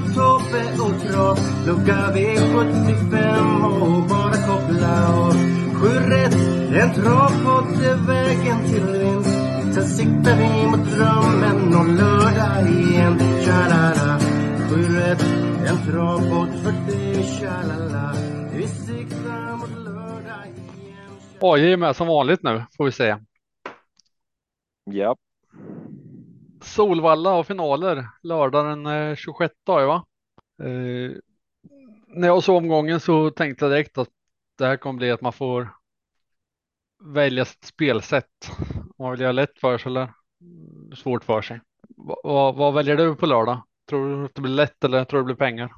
Tobbe och Trav Lucka V75 och bara koppla av Sju rätt, en travpodd är vägen till vinst. Sen siktar vi mot drömmen om lördag igen. Tja-la-la. Sju rätt, en travpodd för dig Tja-la-la. Vi siktar mot lördag igen. AJ är med som vanligt nu får vi se. Ja, Solvalla och finaler lördag den eh, 26 dag, va? Eh, när jag såg omgången så tänkte jag direkt att det här kommer bli att man får välja sitt spelsätt. Om man vill göra lätt för sig eller svårt för sig. Va, vad, vad väljer du på lördag? Tror du att det blir lätt eller tror du det blir pengar?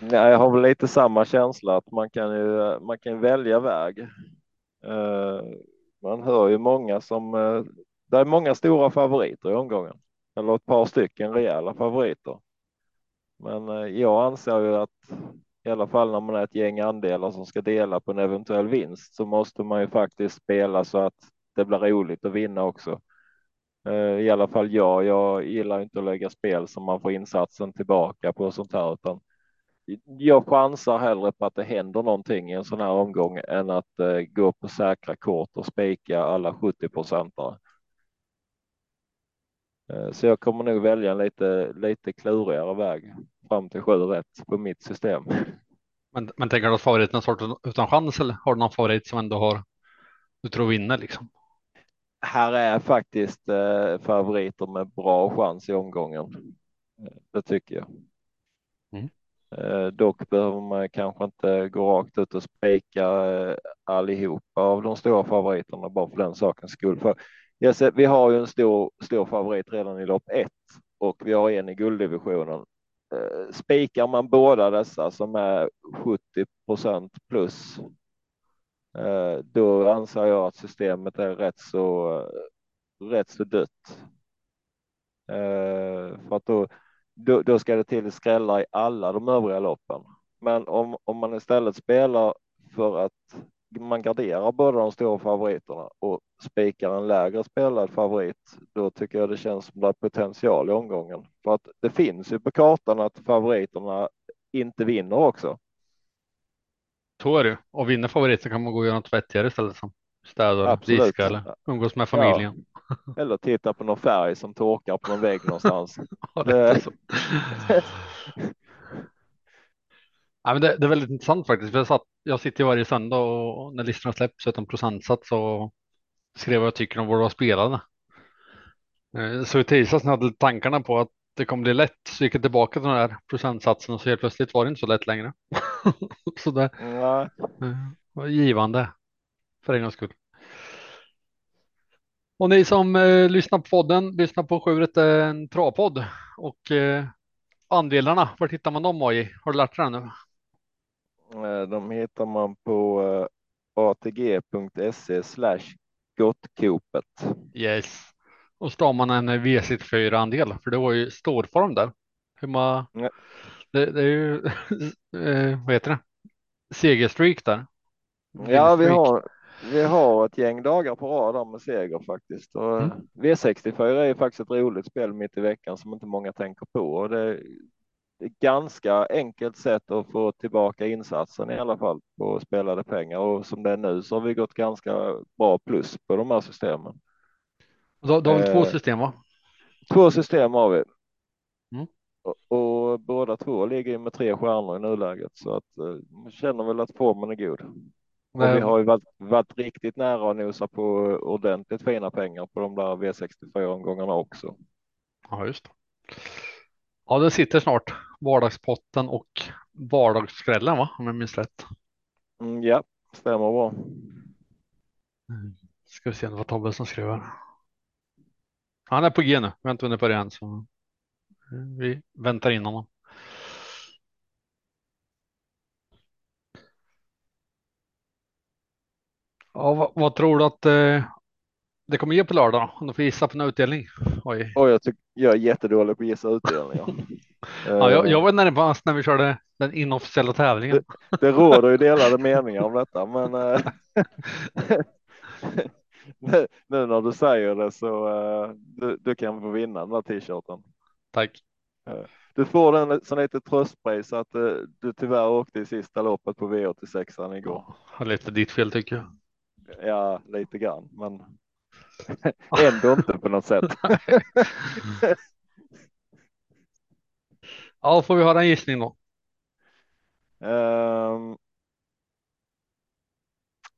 Ja, jag har väl lite samma känsla att man kan ju man kan välja väg. Eh, Man hör ju många som eh, det är många stora favoriter i omgången eller ett par stycken rejäla favoriter. Men eh, jag anser ju att i alla fall när man är ett gäng andelar som ska dela på en eventuell vinst så måste man ju faktiskt spela så att det blir roligt att vinna också. Eh, I alla fall jag. Jag gillar inte att lägga spel som man får insatsen tillbaka på och sånt här, utan jag chansar hellre på att det händer någonting i en sån här omgång än att eh, gå på säkra kort och spika alla 70 procentare. Eh, så jag kommer nog välja en lite, lite klurigare väg fram till sju rätt på mitt system. Men, men tänker du att favoriten är sort utan chans eller har du någon favorit som ändå har du tror vinner liksom? Här är faktiskt eh, favoriter med bra chans i omgången. Eh, Det tycker jag. Mm. Eh, dock behöver man kanske inte gå rakt ut och spika eh, allihopa av de stora favoriterna bara för den sakens skull. För Jesse, vi har ju en stor, stor favorit redan i lopp ett och vi har en i gulddivisionen. Eh, spikar man båda dessa som är 70 procent plus eh, då anser jag att systemet är rätt så, rätt så dött. Eh, för att då, då, då ska det till skrällar i alla de övriga loppen. Men om, om man istället spelar för att man garderar båda de stora favoriterna och spikar en lägre spelad favorit, då tycker jag det känns som det är potential i omgången. För att det finns ju på kartan att favoriterna inte vinner också. Så är det. Och vinner favoriten kan man gå och göra något vettigare istället som städa, diska eller umgås med familjen. Eller titta på någon färg som torkar på någon vägg någonstans. Ja, det. Ja, men det, det är väldigt intressant faktiskt. För jag, satt, jag sitter varje söndag och när listorna släpps utan procentsats skriver jag vad jag tycker om vad var spelade. Eh, Så i tisdags när jag hade tankarna på att det kommer bli lätt så gick jag tillbaka till den här procentsatsen och så helt plötsligt var det inte så lätt längre. så det eh, var givande för en gångs skull. Och ni som eh, lyssnar på podden, lyssnar på Sjuret en travpodd och eh, andelarna, var hittar man dem AJ? Har du lärt dig det nu? Eh, de hittar man på eh, atg.se slash gottkopet. Yes. Och så tar man en V64 andel, för det var ju storform där. Hur man, Ja. det, det är ju, eh, vad heter det? Segerstreak där. Ja, vi har, vi har ett gäng dagar på rad med seger faktiskt. Och Mm. V64 är ju faktiskt ett roligt spel mitt i veckan som inte många tänker på. Och det ganska enkelt sätt att få tillbaka insatsen i alla fall på spelade pengar. Och som det är nu så har vi gått ganska bra plus på de här systemen. Då, då har vi två Eh. system va? Två system har vi. Mm. Och, och båda två ligger med tre stjärnor i nuläget så att eh, man känner väl att formen är god. Och vi har ju varit, varit riktigt nära att nosa på ordentligt fina pengar på de där V64 omgångarna också. Ja, just det. Ja, det sitter snart vardagspotten och vardagsskrällen va? Om jag minns rätt. Mm, ja, stämmer bra. Ska vi se var Tobbe som skrev här. Han är på G nu. Vi har inte hunnit på det än. Så. Vi väntar in honom. Ja, vad, vad tror du att eh, det kommer ge på lördag? Om du får gissa på en utdelning. Oj. Och jag, tycker jag är jättedålig på att gissa utdelningar. Ja, jag, Eh, jag var närmast när vi körde den inofficiella tävlingen. Det råder ju delade meningar om detta, men eh, nu, nu när du säger det så uh, du, du kan få vinna den där t-shirten. Tack. Du får den som lite tröstpris att du tyvärr åkte i sista loppet på V86 igår. Ja, lite ditt fel tycker jag. Ja, lite grann, men ändå inte på något sätt. Ja, får vi höra en gissning då. Ehm,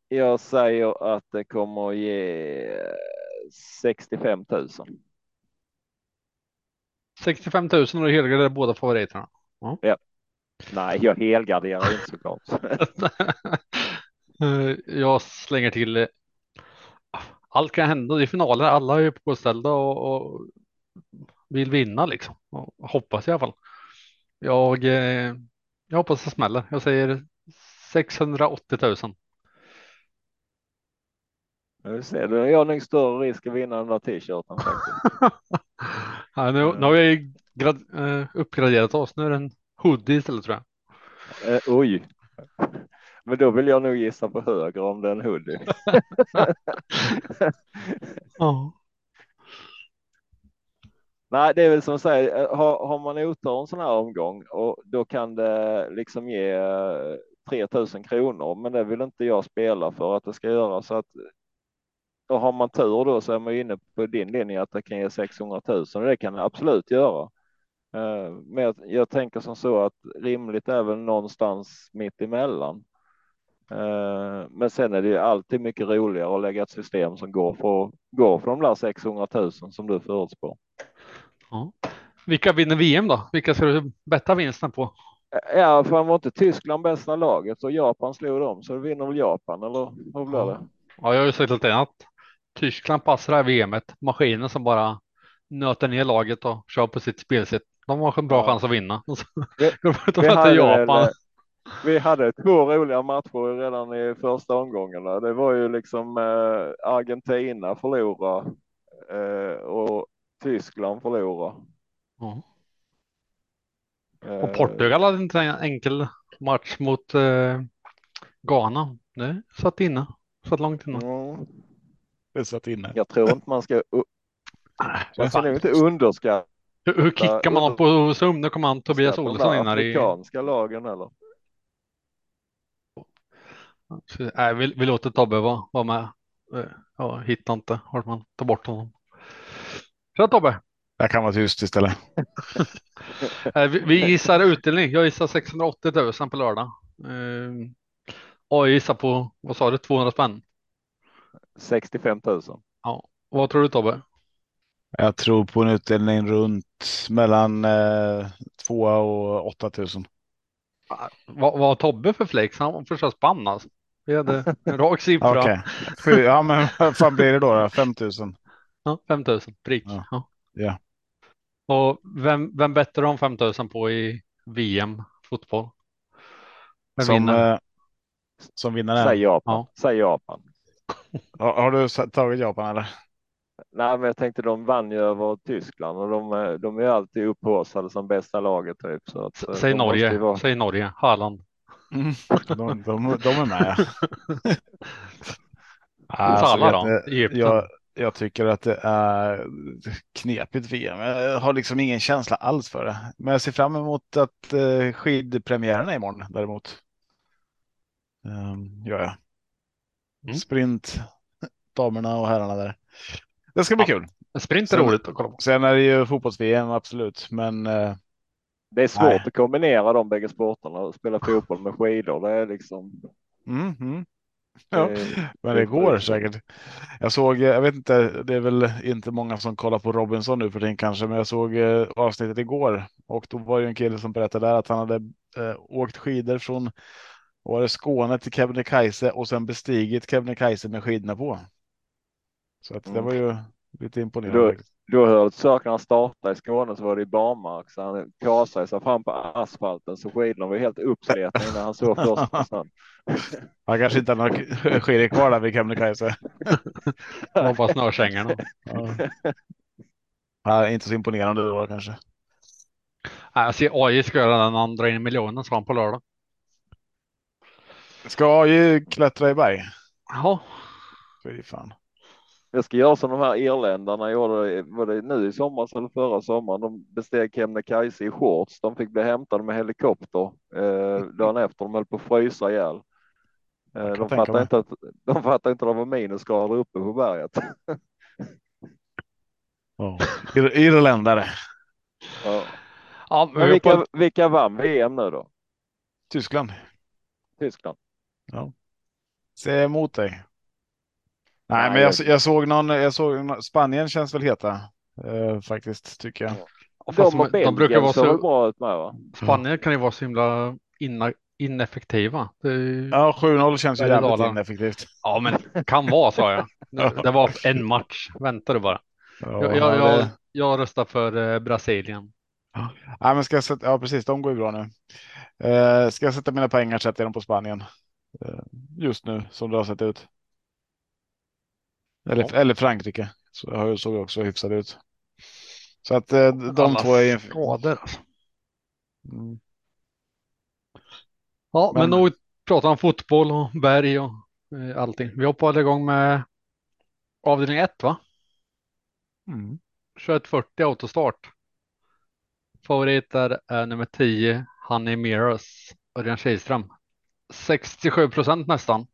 jag säger att det kommer att ge 65 000. 65 000 och du helgarderar båda favoriterna. Nej, jag helgarderar inte såklart. Eh, jag slänger till. Allt kan hända. Det är finaler. Alla är påställda och, och vill vinna liksom. Och hoppas i alla fall. Jag, eh, jag hoppas det smäller. Jag säger 680 000. Nu ser du, jag har nog större risk att vinna den där t-shirten. Ja, nu, nu har vi grad, eh, uppgraderat oss. Nu är det en hoodie istället tror jag. Eh, oj. Men då vill jag nog gissa på högre om det är en hoodie. Ja. Nej, det är väl som att säga, eh, har, har man otur en sån här omgång och då kan det liksom ge eh, 3000 kronor, men det vill inte jag spela för att det ska göra så att och har man tur då så är man inne på din linje att det kan ge 600 000 och det kan det absolut göra. Eh, Men jag, jag tänker som så att rimligt är väl någonstans mitt emellan. Eh, Men sen är det ju alltid mycket roligare att lägga ett system som går för, går för de där 600 000 som du förutspår. Ja. Vilka vinner VM då? Vilka ska du betta vinsten på? Ja, för var inte Tyskland bästa laget och Japan slog dem så vinner väl Japan eller hur blir det? Ja, jag har ju sagt lite att Tyskland passar det här VMet. Maskinen som bara nöter ner laget och kör på sitt spelsätt. De har en bra Ja. chans att vinna. Vi- De möter Japan. Vi hade två roliga matcher redan i första omgångarna. Det var ju liksom eh, Argentina förlora eh, och Tyskland förlora. Ja. Eh, Och Portugal hade inte en enkel match mot eh, Ghana. Det satt inne. Satt långt inne. mm, Det satt inne. jag tror inte man ska, man ska nog inte underskatta Hur, hur kickar man på Zoom? Nu kommer han Tobias Olsson in här i. afrikanska lagen heller. Så, Nej, vi, vi låter Tobbe vara, vara med. Eh, Ja, hittar inte vart man tar bort honom. Så Tobbe, Jag kan vara tyst istället. eh, vi, vi gissar utdelning. Jag gissar 680 000 på lördag. Eh, och jag gissar på, vad sa du, 200 spänn? 65 000. Ja. Vad tror du Tobbe? Jag tror på en utdelning runt mellan eh, 2 och 8 000. Vad, vad har Tobbe för flex? Han försöker spann alltså. Vi hade en rak siffra. Okej, Fy- ja men vad fan blir det då? då? 5 000? Ja, 5 000 prick. Ja. Ja. Och vem, vem bettar de 5 000 på i VM fotboll? Vem Som, vinner? eh, som vinnare? Säg Japan. Ja. Säg Japan. Har, har du tagit Japan eller? Nej, men jag tänkte de vann ju över Tyskland och de, är- de är alltid upphaussade som bästa laget typ. Så att, eh, Säg Norge, vara- säg Norge, Haaland. Mm. De, de, de är med. Alltså, vet då? jag, jag tycker att det är knepigt VM. Jag har liksom ingen känsla alls för det. Men jag ser fram emot att eh, skidpremiären är imorgon däremot. Um, gör jag. Mm. Sprint, damerna och herrarna där. Det ska bli Ja. kul. Sprint är Sen- roligt att kolla på. Sen är det ju fotbolls-VM, absolut. Men eh, Det är svårt Nej. att kombinera de bägge sporterna och spela fotboll med skidor. Det är liksom. mm, mm. Ja, men det går säkert. Jag såg, jag vet inte, det är väl inte många som kollar på Robinson nu för tiden kanske, men jag såg eh, avsnittet igår och då var det en kille som berättade där att han hade eh, åkt skidor från var det Skåne till Kebnekaise och sen bestigit Kebnekaise med skidorna på. Så att det Mm. var ju lite imponerande. Då- faktiskt. då hörde sökarna starta i Skåne så var det i barmark så han kasade sig fram på asfalten så skidorna var helt uppsletna innan han såg först på snön. Han kanske inte har några skidor kvar där vid Kebnekaise. Var bara snörsängarna. Ja. Ja, inte så imponerande då kanske. Nej, Jag ser AI ska göra den andra in i miljonen sa han på lördag. Ska AJ klättra i berg? Ja, Fy fan. Jag ska göra som de här irländarna gjorde, var det nu i somras eller förra sommaren? De besteg Kebnekaise i shorts. De fick bli hämtade med helikopter eh, dagen efter. De höll på att frysa ihjäl. Eh, de, fattade inte att, de fattade inte att det var minusgrader uppe på berget. Ja. Ir- Irländare. Ja. ja men på vilka, vilka vann VM nu då? Tyskland. Tyskland? Ser emot dig. Nej, men jag, jag- såg någon. Jag såg Spanien känns väl heta eh, faktiskt tycker jag. Ja, De de, de brukar vara så, bra ut med va? Spanien kan ju vara så himla inna, ineffektiva. Det, ja. Ja, 7-0 känns ju jävligt dalar. ineffektivt. men kan vara sa jag. Det det var en match, vänta du bara. Ja, Jag, jag, jag, jag röstar för eh, Brasilien. Ja, men ska jag sätta, ja, precis. De går ju bra nu. Eh, ska jag sätta mina pengar sätter jag dem på Spanien. Eh, just nu som det har sett ut. Eller, eller Frankrike. Så ju- såg också hyfsat ut. Så att eh, de Alla två är. skador. alltså. Mm. Ja, men, Men- nog pratar om fotboll och berg och eh, allting. Vi hoppade igång med avdelning 1 va? Mm. 2140 autostart. Favoriter är nummer 10, Honey Mirrors, Örjan Kihlström. 67 procent nästan.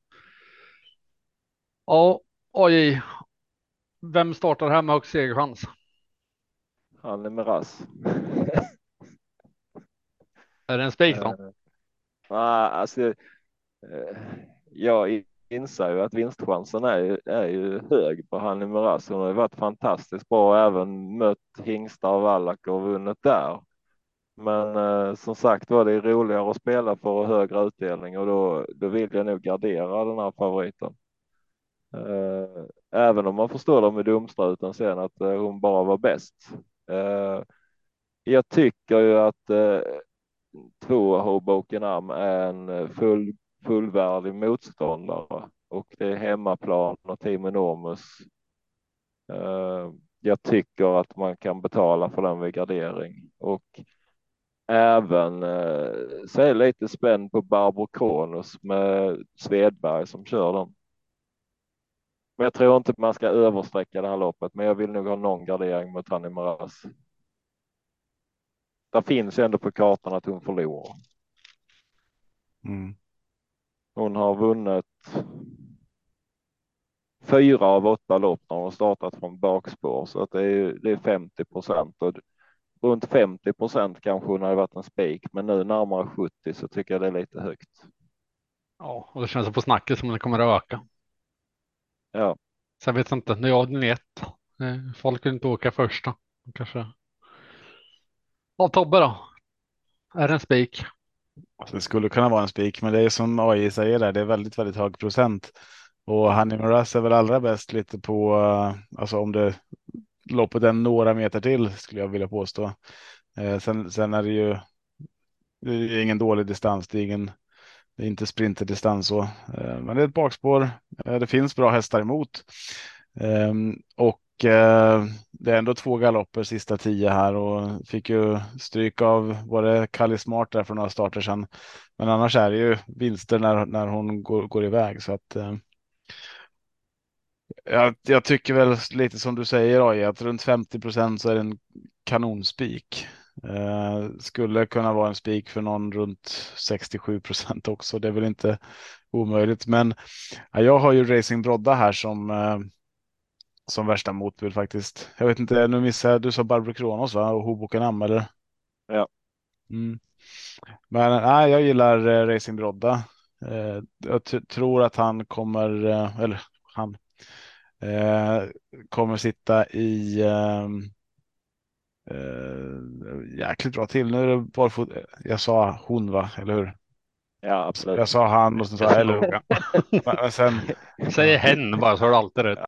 Ja, oj. Vem startar här med högst segerchans? Han är med rass. Är det en spik då? Eh, Nej, alltså. eh, Jag inser ju att vinstchansen är, är ju hög på Hanni Miraz. Hon har ju varit fantastiskt bra och även mött hingstar och vallacker och vunnit där. Men eh, som sagt var det är roligare att spela för högre utdelning och då, då vill jag nog gardera den här favoriten. Eh, även om man förstår dem med domstruten sen att eh, hon bara var bäst. Eh, jag tycker ju att eh, två Hoboken Am är en eh, full, fullvärdig motståndare och det är hemmaplan och Team Enormous. Eh, jag tycker att man kan betala för den vid gardering och även eh, så är jag lite spänd på Barbro Kronos med Svedberg som kör den. Men jag tror inte man ska översträcka det här loppet, men jag vill nog ha någon gardering mot Hanni Maras. Det finns ju ändå på kartan att hon förlorar. Mm. Hon har vunnit fyra av åtta lopp när hon startat från bakspår så att det är, det är 50 procent och runt 50 procent kanske hon hade varit en spik, men nu närmare 70 så tycker jag det är lite högt. Ja, och det känns på snacket som det kommer att öka. Ja, Sen vet jag inte, nu är avdelning 1. Eh, Folk vill inte åka första. Kanske. Ja, Tobbe då? Är det en spik? Alltså, det skulle kunna vara en spik, men det är som AI säger där, det är väldigt, väldigt hög procent. Och Honey Miraz är väl allra bäst lite på, eh, alltså om det loppet är några meter till skulle jag vilja påstå. Eh, sen, sen är det ju det är ingen dålig distans, det är ingen, det är inte sprinterdistans så, eh, men det är ett bakspår. Eh, det finns bra hästar emot ehm, och eh, det är ändå två galopper sista tio här och fick ju stryk av var det Kalle Smart där för några starter sedan. Men annars är det ju vinster när, när hon går, går iväg så att. Eh, jag, jag tycker väl lite som du säger AI att runt 50 procent så är det en kanonspik. Eh, skulle kunna vara en spik för någon runt 67 procent också. Det är väl inte omöjligt, men ja, jag har ju Racing Brodda här som eh, som värsta motbud faktiskt. Jag vet inte, nu missade jag, du sa Barbro Kronos va? Och Hoboken Am eller? Ja. Mm. Men nej, jag gillar eh, Racing Brodda. Eh, jag tror att han kommer, eh, eller han, eh, kommer sitta i ehm, eh, jäkligt bra till. Nu är det barfot. Jag sa hon va, eller hur? ja absolut. Jag sa han och så sa jag eller. Men- sen, Säg hen bara så har du alltid rätt.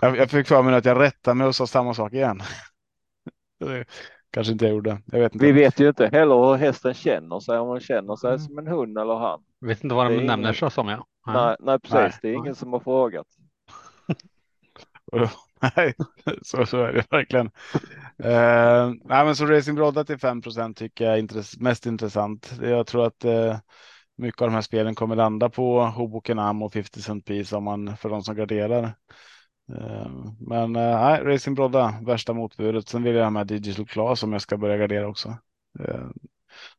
Jag, jag fick för mig att jag rättade mig och sa samma sak igen. Det kanske inte jag gjorde. Jag vet inte. Vi vet ju inte heller hur hästen känner sig, om hon känner sig Mm. som en hund eller han. Vet inte vad de är nämner ingen- så som jag. Nej, nej precis. Nej. det är ingen som har frågat. Nej, så, så är det verkligen. uh, nej, men så Racing Brodda till 5% tycker jag är intress mest intressant. Jag tror att uh, mycket av de här spelen kommer landa på Hoboken Am och 50 Cent Piece om man för de som garderar. Uh, men nej, Racing Brodda värsta motbudet. Sen vill jag ha med Digital Class om jag ska börja gardera också.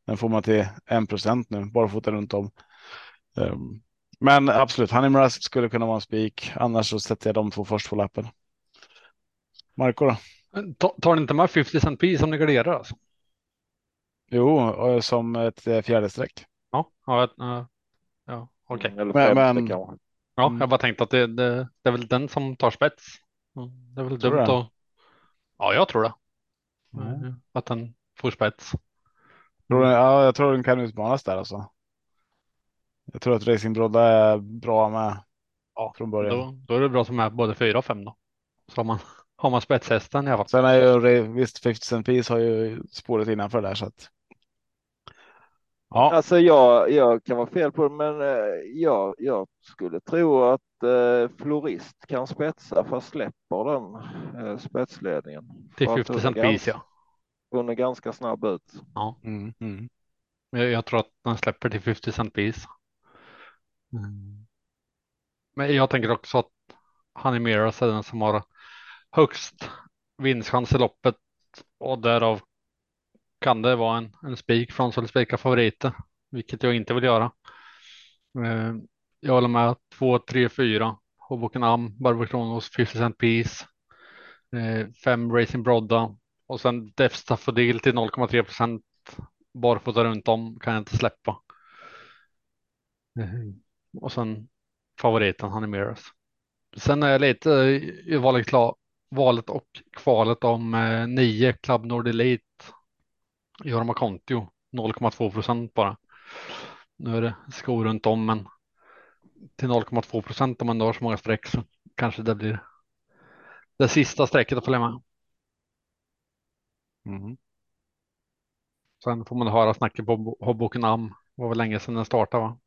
Den får man till 1% nu, barfota runt om. Men absolut, Honey Miraz skulle kunna vara en spik. Annars så sätter jag de två först på lappen. Marco då? Ta- Tar ni inte med 50 cent piece som ni garderar alltså? Jo, och som ett eh, fjärde streck. Ja, ja, ja, okej. Eller Men- men-. Ja, Mm. jag bara tänkte att det, det, det är väl den som tar spets. Mm, Det är väl Tror dumt att... Ja, jag tror det. Mm. Eh, Att den får spets. Tror du- Ja, jag tror den kan utmanas där alltså. Jag tror att Racing Brodda är bra med Ja, från början. Då, då är det bra som är både fyra och fem då. Så har man, har man spetshästen i alla fall. Sen är ju visst 50 Cent Piece har ju spåret innanför där så att. Ja, Alltså jag, jag kan vara fel på det, men eh, jag, jag skulle tro att eh, Florist kan spetsa fast släpper den eh, spetsledningen. Till För att 50 hon är cent piece ja. Hon är ganska snabb ut. mm, mm. Jag, jag tror att den släpper till 50 cent piece. Mm. Men jag tänker också att Honey Miras är den som har högst vinstchans i loppet och därav kan det vara en, en spik från som spika favoriter, vilket jag inte vill göra. Eh, Jag håller med 2, 3, 4. Hoboken Am, Barbro Kronos, 50 cent piece. Eh, 5 Racing Brodda och sen Def Staffodil till 0,3 procent. Barfota runt om kan jag inte släppa. Eh, och sen favoriten Honey Mirrors. Sen är jag lite eh, i valet, klar, valet och kvalet om eh, 9 Club Nord Elite. Jorma Kontio 0,2 procent bara. Nu är det skor runt om men till 0,2 procent om man har så många streck så kanske det blir det sista strecket att följa med. Mm. Sen får man höra snacket på Hoboken Am. Det var väl länge sedan den startade va?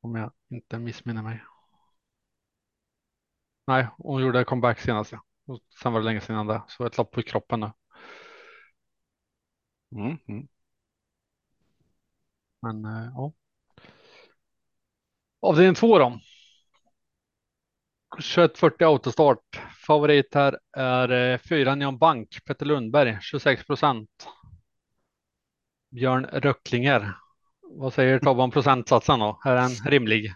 Om jag inte missminner mig. Nej, hon gjorde comeback senast ja. Och sen var det länge sedan det. Så ett lopp på kroppen nu. Mm. Mm. Men eh, ja. Avdelning två då. 2140 autostart. Favorit här är eh, fyra Neon Bank, Petter Lundberg, 26 procent. Björn Röcklinger. Vad säger Tobbe om procentsatsen då? Är den rimlig?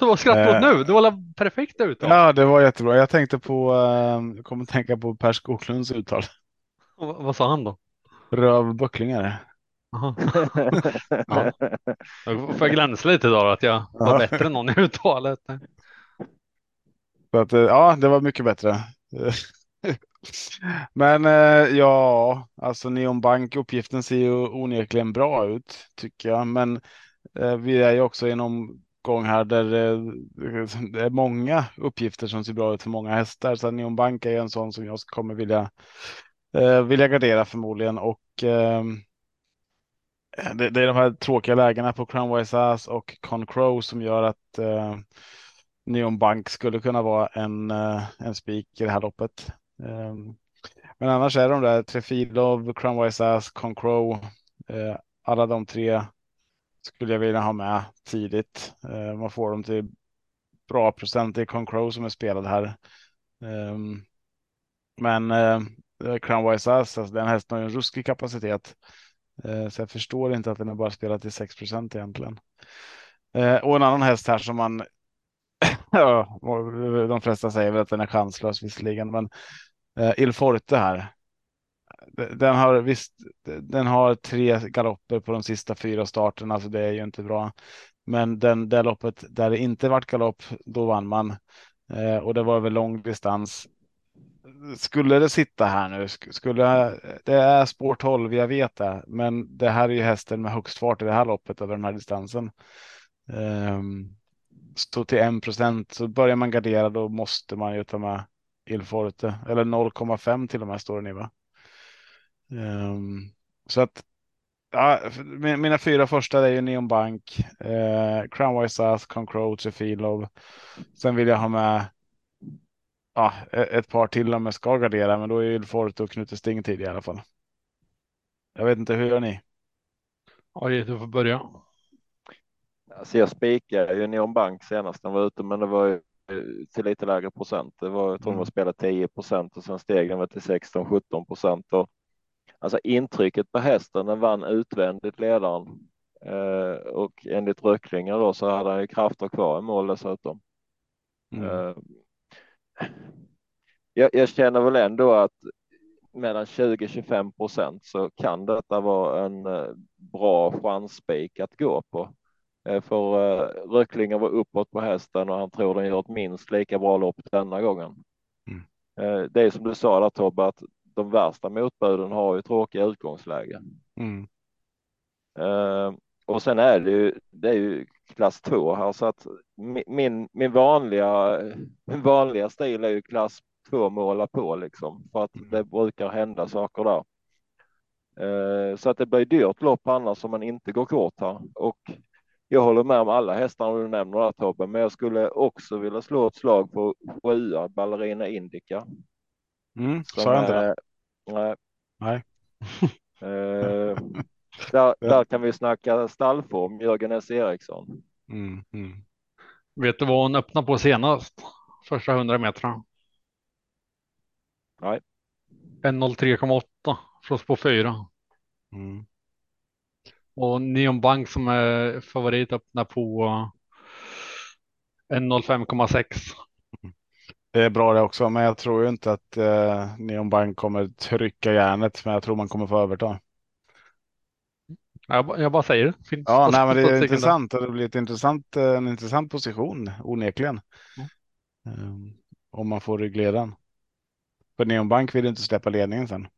Vad skrattar du åt Eh. nu? Det var perfekt ut då? Ja, det var jättebra. Jag tänkte på, eh, jag kommer att tänka på Per Skoglunds uttal. Och Vad sa han då? Rövböcklingar. Ja. Då får jag glänsa lite idag då, att jag var Ja. bättre än någon i uttalet. Så att, eh, ja, det var mycket bättre. Men eh, ja, alltså Neon Bank, uppgiften ser ju onekligen bra ut tycker jag. Men vi är ju också i uppgång här där eh, det är många uppgifter som ser bra ut för många hästar. Så Neon Bank är en sån som jag kommer vilja, eh, vilja gardera förmodligen. Och ehm, det, det är de här tråkiga lägena på Crownwise Ass och Con Crow som gör att eh, Neon Bank skulle kunna vara en, eh, en spik i det här loppet. Ehm, men annars är de där Trefilov, Crownwise Ass, Concrow. Eh, alla de tre skulle jag vilja ha med tidigt. Eh, man får dem till bra procent. Det är Concrow som är spelad här. Ehm, men eh, eh Crownwise Ass, alltså den hästen har ju en ruskig kapacitet. Eh, så jag förstår inte att den är bara spelat till 6 procent egentligen. Eh, och en annan häst här som man Ja, de flesta säger väl att den är chanslös visserligen, men eh, Ilforte här. Den har visst, den har tre galopper på de sista fyra starterna, så alltså det är ju inte bra. Men den det loppet där det inte vart galopp, då vann man eh, och det var över lång distans. Skulle det sitta här nu, skulle det är spår 12, jag vet det, men det här är ju hästen med högst fart i det här loppet över den här distansen. Eh, så till 1 procent så börjar man gardera då måste man ju ta med Ilforte eller 0,5 till och med står det nu va? Um, så att ja, mina fyra första är ju Neon Bank, eh, Crownwise South, Concroach, Filov. Sen vill jag ha med ja, e-, ett par till om jag ska gardera, men då är Ilforte och Knute Sting tid i alla fall. Jag vet inte, hur gör ni? Ja, du får börja. Alltså jag spikade ju Neon Bank senast den var ute, men det var ju till lite lägre procent. Det var, jag tror mm. de spelade 10 procent och sen steg den till 16 17 procent. Och, alltså intrycket på hästen, den vann utvändigt ledaren eh, och enligt Röcklingar då så hade han ju krafter kvar i mål dessutom. Mm. Eh, jag, jag, känner väl ändå att mellan 20-25 procent så kan detta vara en eh, bra chansspik att gå på. Eh, för uh, Röcklinger var uppåt på hästen och han tror den gör ett minst lika bra lopp denna gången. Mm. Det är som du sa där Tobbe, att de värsta motbuden har ju tråkiga utgångslägen. Mm. Uh, och sen är det ju, det är ju klass 2 här så att min, min vanliga, min vanliga stil är ju klass 2 måla på liksom för att det brukar hända saker där. Så att det blir dyrt lopp annars om man inte går kort här och jag håller med om alla hästarna du nämner där Tobbe, men jag skulle också vilja slå ett slag på sjua Ballerina Indica. Mm, sa jag inte det? Nej. nej. eh, där, där kan vi snacka stallform, Jörgen S. Eriksson. Mm, mm. Vet du vad hon öppnade på senast? Första hundra metrarna. Nej. 1.03,8 från spår 4. Mm. Och Neon Bank som är favorit öppnar på 1.05,6. Det är bra det också, men jag tror ju inte att eh, Neon Bank kommer trycka järnet, men jag tror man kommer få överta. Jag, jag bara säger det. Finns ja, nej, men det är intressant. Det blir ett intressant, eh, en intressant position onekligen. Mm. Um, om man får reglera den. För Neon Bank vill inte släppa ledningen sen.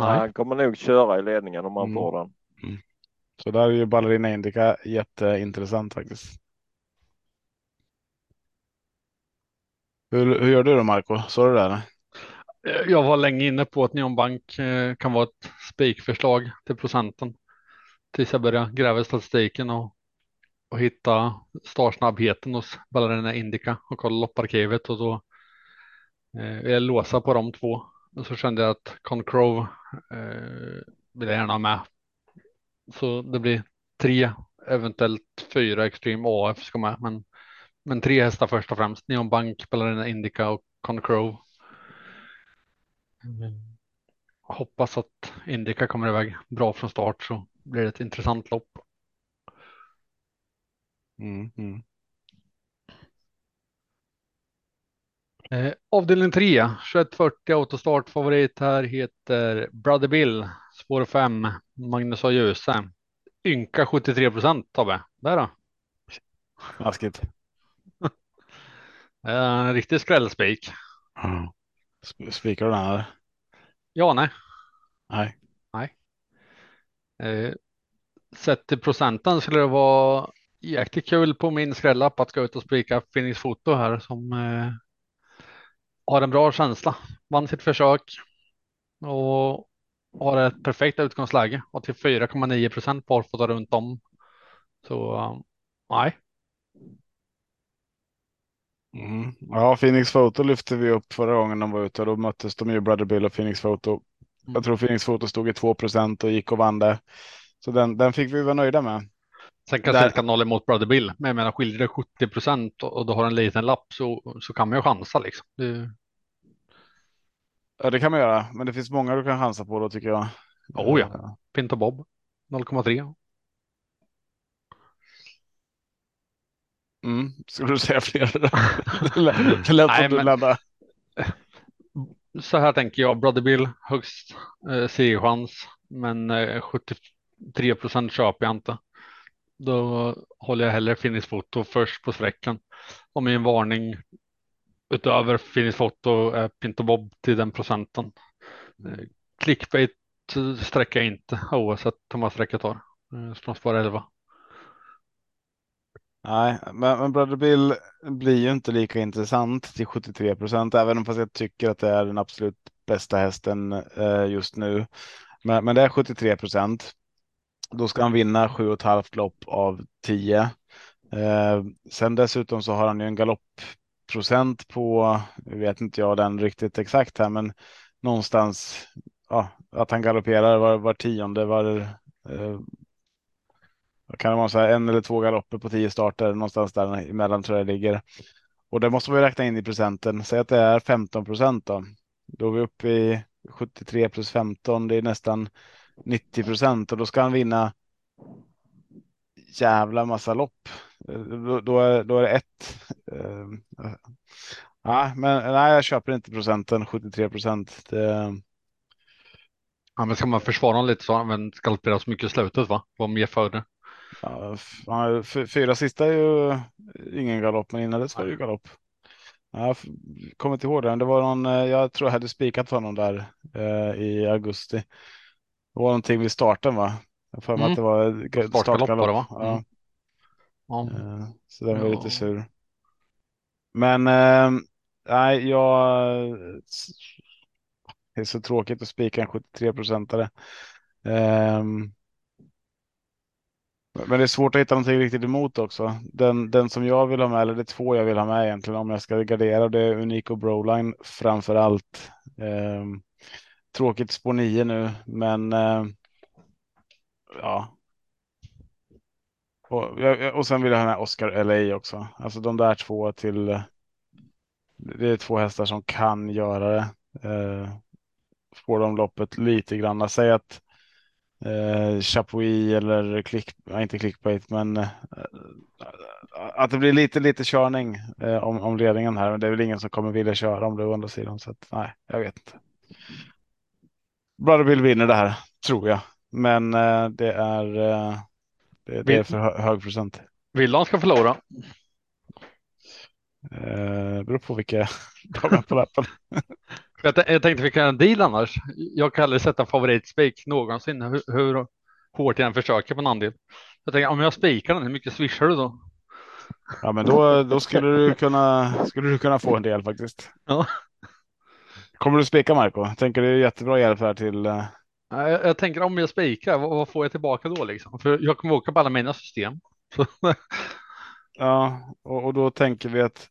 Nej. Han kommer nog köra i ledningen om man mm. får den. Mm. Så där är ju Ballerina Indica jätteintressant faktiskt. Hur, hur gör du då Marco? Så du det? Eh, jag var länge inne på att Neon Bank eh, kan vara ett spikförslag till procenten. Tills jag började gräva i statistiken och, och hitta startsnabbheten hos Ballerina Indica och kolla lopparkivet och då eh, jag låsa på de två. Och så kände jag att Concrow eh, vill jag gärna ha med. Så det blir tre, eventuellt fyra Extreme AF ska med, men, men tre hästar först och främst. Neon Bank, Ballerina Indica och Concrow. Mm. Hoppas att Indica kommer iväg bra från start så blir det ett intressant lopp. Mm, mm. Eh, avdelning 3, 2140 autostart. Favorit här heter Brother Bill, spår 5, Magnus A. Djuse. Ynka 73 procent Tobbe. Där då. Taskigt. En riktig skrällspik. Mm. Spikar du den här? Ja, nej. Nej. Nej. Eh, sett till procenten skulle det vara jäkligt kul på min skrällapp att gå ut och spika Phoenix Foto här som eh, har en bra känsla, vann sitt försök och har ett perfekt utgångsläge och till 4,9 procent barfota runt om. Så um, nej. Mm. Ja, Phoenix Photo lyfte vi upp förra gången de var ute och då möttes de ju Brother Bill och Phoenix Photo. Mm. Jag tror Phoenix Photo stod i 2 procent och gick och vann det. Så den, den fick vi vara nöjda med. Sen kan nolla emot Brother Bill, men jag menar skiljer det 70 procent och du har en liten lapp så, så kan man ju chansa liksom. Det... Ja, det kan man göra, men det finns många du kan chansa på då tycker jag. Oh ja, Pinto Bob 0,3. Mm. Skulle du säga fler? det lät som du laddade. Så här tänker jag, Brother Bill högst eh, segerchans, men eh, 73 procent köper jag inte. Då håller jag hellre Finnish Foto först på sträckan. Och min varning utöver Finnish Foto är Pinto Bob till den procenten. Eh, clickbait sträcker jag inte oavsett hur många sträckor tar. Från spår 11. Nej, men, men Brother Bill blir ju inte lika intressant till 73 procent, även om fast jag tycker att det är den absolut bästa hästen eh, just nu. Men, men det är 73 procent. Då ska han vinna sju och ett halvt lopp av 10. Eh, sen dessutom så har han ju en galoppprocent på, vet inte jag den riktigt exakt här, men någonstans ja, att han galopperar var, var tionde, var eh, kan det vara så här en eller två galopper på tio starter någonstans där emellan tror jag det ligger. Och det måste man ju räkna in i procenten. Säg att det är 15 procent då. Då är vi uppe i 73 plus 15. Det är nästan 90 procent och då ska han vinna. Jävla massa lopp. Då, då, är, då är det ett. Uh, ja, men nej, jag köper inte procenten 73 procent. Det, Ja, men ska man försvara honom lite så har han väl så mycket i slutet va? Vad mer för det. Ja, fyra sista är ju ingen galopp, men innan det var det ju galopp. Jag kommer inte ihåg det, men det var någon, eh, jag tror jag hade spikat för honom där eh, i augusti. Det var någonting vid starten va? Jag för mig mm. att det var startgalopp. va? Ja. Mm. Eh, så den var ja. lite sur. Men eh, nej, jag det är så tråkigt att spika en 73 procentare. Um, men det är svårt att hitta någonting riktigt emot också. Den, den som jag vill ha med, eller det är två jag vill ha med egentligen om jag ska gardera, det är Unico Broline framför allt. Eh, tråkigt spår 9 nu, men eh, ja. Och, och sen vill jag ha med Oscar LA också. Alltså de där två till. Det är två hästar som kan göra det. Eh, får de loppet lite grann. Säg att eh, Chapuis eller klick, inte clickbait, men eh, att det blir lite, lite körning eh, om, om ledningen här. Men det är väl ingen som kommer vilja köra om det å andra sidan. Så att, nej, jag vet inte. Brother Bill vinner det här, tror jag. Men eh, det är, eh, det, det, är för hög procent. Vill han ska förlora? Eh, beror på vilka dagar på lappen. Jag, jag tänkte vi kan göra en deal annars. Jag kan aldrig sätta favoritspik någonsin hur, hur hårt jag än försöker på en andel. Jag tänker om jag spikar den, hur mycket swishar du då? Ja, men då, då skulle du kunna skulle du kunna få en del faktiskt. Ja. Kommer du spika Marco? Tänker är jättebra hjälp här till. Uh... Jag, jag, tänker om jag spikar, vad, vad, får jag tillbaka då liksom? För jag kommer åka på alla mina system. ja, och, och då tänker vi att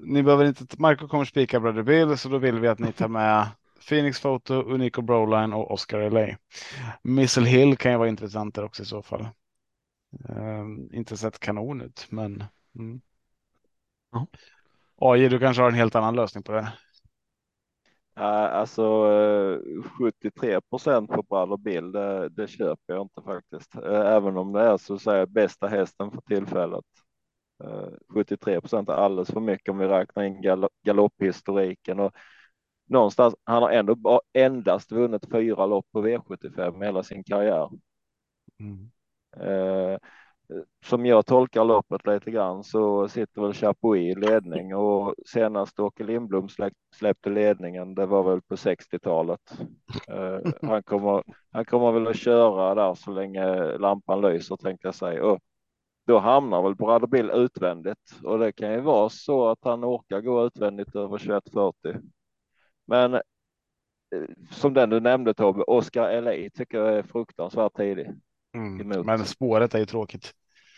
ni behöver inte, Marco kommer spika Brother Bill, så då vill vi att ni tar med Phoenix Photo, Unico Broline och Oscar LA. Missile Hill kan ju vara intressant där också i så fall. Uh, inte sett kanon ut, men. Mm. Ja. AJ, du kanske har en helt annan lösning på det. Uh, alltså 73 procent på Brother Bill, det, det, köper jag inte faktiskt. Uh, även om det är så att säga bästa hästen för tillfället. 73 procent är alldeles för mycket om vi räknar in gal galopphistoriken och någonstans. Han har ändå endast vunnit fyra lopp på V75 hela sin karriär. Mm. Eh, som jag tolkar loppet lite grann så sitter väl Chapuis i ledning och senast Åke Lindblom släppte ledningen. Det var väl på 60-talet. Eh, han kommer. Han kommer väl att köra där så länge lampan lyser tänkte jag säga. Och då hamnar väl Bill utvändigt och det kan ju vara så att han orkar gå utvändigt över 2140. Men eh, som den du nämnde Tobbe, Oscar LA tycker jag är fruktansvärt tidig. Mm, men spåret är ju tråkigt.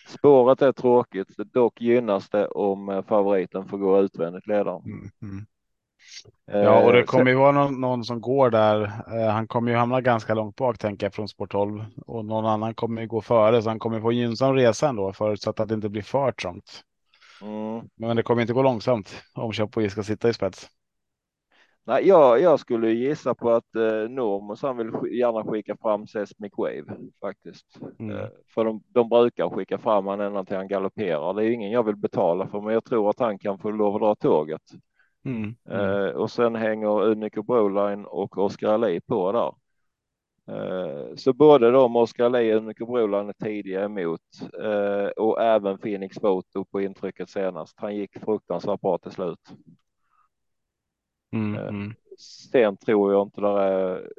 Spåret är tråkigt, dock gynnas det om eh, favoriten får gå utvändigt ledaren. Mm, mm. Ja, och det eh, kommer ju vara någon, någon, som går där. Eh, han kommer ju hamna ganska långt bak tänker jag från sport 12 och någon annan kommer ju gå före så han kommer få en gynnsam resa ändå förutsatt att det inte blir för trångt. Mm. Men det kommer inte gå långsamt om Chapuis ska sitta i spets. Nej, jag, jag skulle gissa på att eh, Normos han vill gärna skicka fram Sesmic Wave faktiskt. Mm. Eh, för de, de brukar skicka fram han ända till han galopperar. Det är ingen jag vill betala för, men jag tror att han kan få lov att dra tåget. Mm. Eh, och sen hänger Unico Broline och Oscar Ali på där. Eh, så både de Oscar Ali och Unico Broline är tidiga emot eh, och även Phoenix Photo på intrycket senast. Han gick fruktansvärt bra till slut. Mm, eh, mm. Sen tror jag inte det är.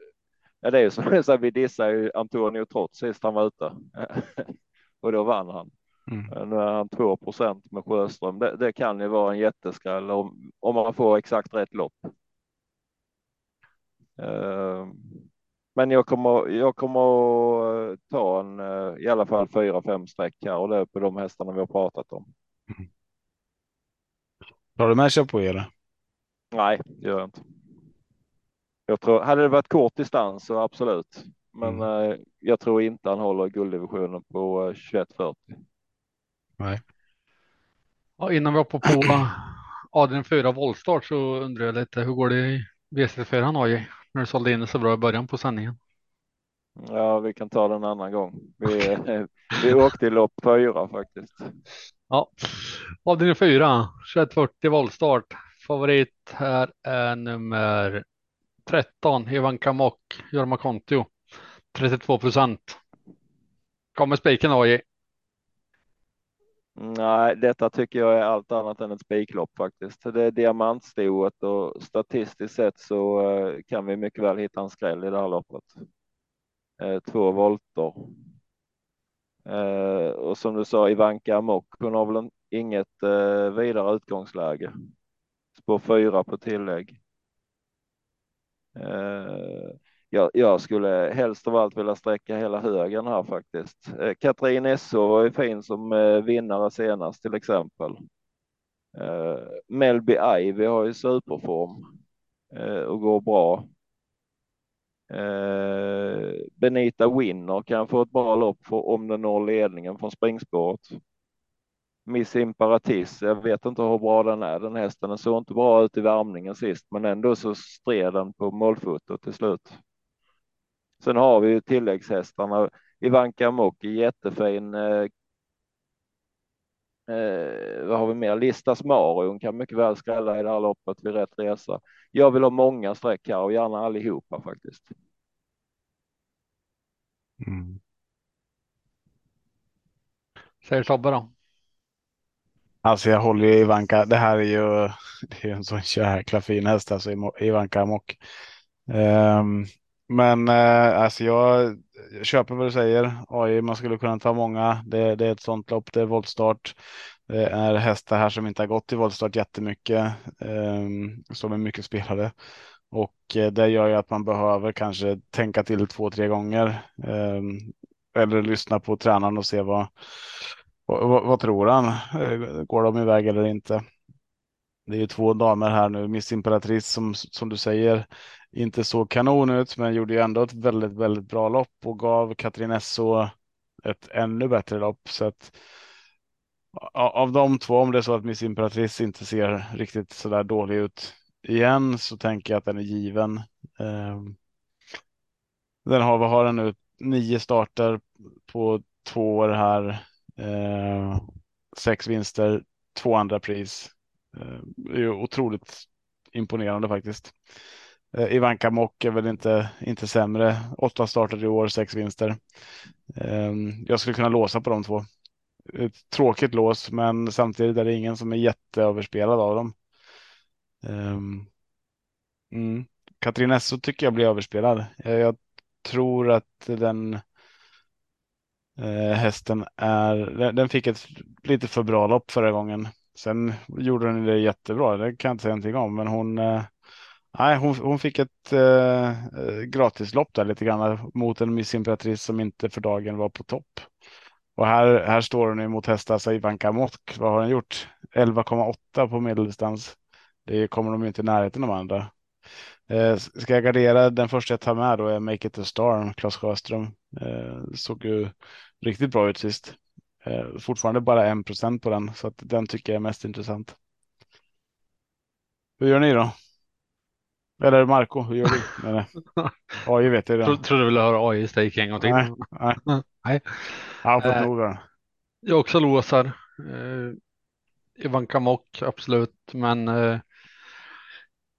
Ja, det är ju som vi dissar ju Antonio Trots sist han var ute och då vann han. Mm. Nu är han 2% med Sjöström. Det, det, kan ju vara en jätteskräll om, om man får exakt rätt lopp. Uh, men jag kommer, jag kommer att ta en, uh, i alla fall fyra, fem streck här och det är på de hästarna vi har pratat om. Mm. Har du med Chapuis eller? Nej, det gör jag inte. Jag tror, hade det varit kort distans så absolut. Men mm. eh, jag tror inte han håller gulddivisionen på eh, 2140. Nej. Ja, innan vi hoppar på Adrian 4 voltstart så undrar jag lite hur går det i V64 AJ när du sålde in det så bra i början på sändningen? Ja, vi kan ta den en annan gång. Vi, vi åkte i lopp fyra faktiskt. Ja, avdelning 4, 2140 voltstart. Favorit här är nummer 13, Ivanka Mock, Jorma Kontio. 32 procent. Kommer spiken AJ? Nej, detta tycker jag är allt annat än ett spiklopp faktiskt. Det är diamantstoet och statistiskt sett så eh, kan vi mycket väl hitta en skräll i det här loppet. Eh, två volter. Eh, och som du sa, Ivanka Amok, hon har väl inget vidare utgångsläge. Spår fyra på tillägg. Jag, jag, skulle helst av allt vilja sträcka hela högen här faktiskt. Eh, Katrin Esso var ju fin som eh, vinnare senast till exempel. Eh, Melby Ivy har ju superform eh, och går bra. Eh, Benita Winner kan få ett bra lopp för, om den når ledningen från springspåret. Miss Imperatis, jag vet inte hur bra den är. Den hästen den såg inte bra ut i värmningen sist, men ändå så stred den på målfotot till slut. Sen har vi ju tilläggshästarna. Ivanka Moki, jättefin. Eh, eh, vad har vi mer? Listas Marion kan mycket väl skrälla i det här loppet vid rätt resa. Jag vill ha många streck här och gärna allihopa faktiskt. Mm. Säger Tobbe då? Alltså jag håller ju Ivanka. Det här är ju det är en sån jäkla fin häst alltså Ivanka Mock. Um, men eh, alltså jag, köper vad du säger. AI, man skulle kunna ta många. Det, det är ett sånt lopp. Det är voltstart. Det är hästar här som inte har gått i voltstart jättemycket. Eh, som är mycket spelade. Och eh, det gör ju att man behöver kanske tänka till två, tre gånger. Eh, eller lyssna på tränaren och se vad, vad, vad, vad tror han? Eh, går de iväg eller inte? Det är ju två damer här nu, Miss Imperatrice som, som du säger inte såg kanon ut, men gjorde ju ändå ett väldigt, väldigt bra lopp och gav Katrin Esso ett ännu bättre lopp. Så att av de två, om det är så att Miss Imperatrice inte ser riktigt så där dålig ut igen, så tänker jag att den är given. Ehm, den har, vad har den nu? Nio starter på två år här. Ehm, sex vinster, två andra pris. Det är otroligt imponerande faktiskt. Eh, Ivanka Mock är väl inte, inte sämre. Åtta starter i år, sex vinster. Ehm, jag skulle kunna låsa på de två. Ett tråkigt lås, men samtidigt är det ingen som är jätteöverspelad av dem. Ehm, mm. Katrin Esso tycker jag blir överspelad. Eh, jag tror att den hästen är, den fick ett lite för bra lopp förra gången. Sen gjorde hon det jättebra, det kan jag inte säga någonting om, men hon eh, Nej, hon, hon fick ett eh, eh, gratislopp där lite grann mot en Miss Imperatrice som inte för dagen var på topp. Och här, här står hon emot hästar Ivanka Mock. Vad har hon gjort? 11,8 på medeldistans. Det kommer de inte i närheten av andra. Eh, ska jag gardera den första jag tar med då är Make It A Star, Claes Sjöström. Eh, såg ju riktigt bra ut sist. Eh, fortfarande bara en procent på den, så att den tycker jag är mest intressant. Hur gör ni då? Eller Marco, hur gör du? Nej, AI vet jag det. Tror, du ville höra AI stake en gång till? Nej. nej. nej. Jag har fått nog Jag också låsar. Eh, Ivanka Mock, absolut. Men eh,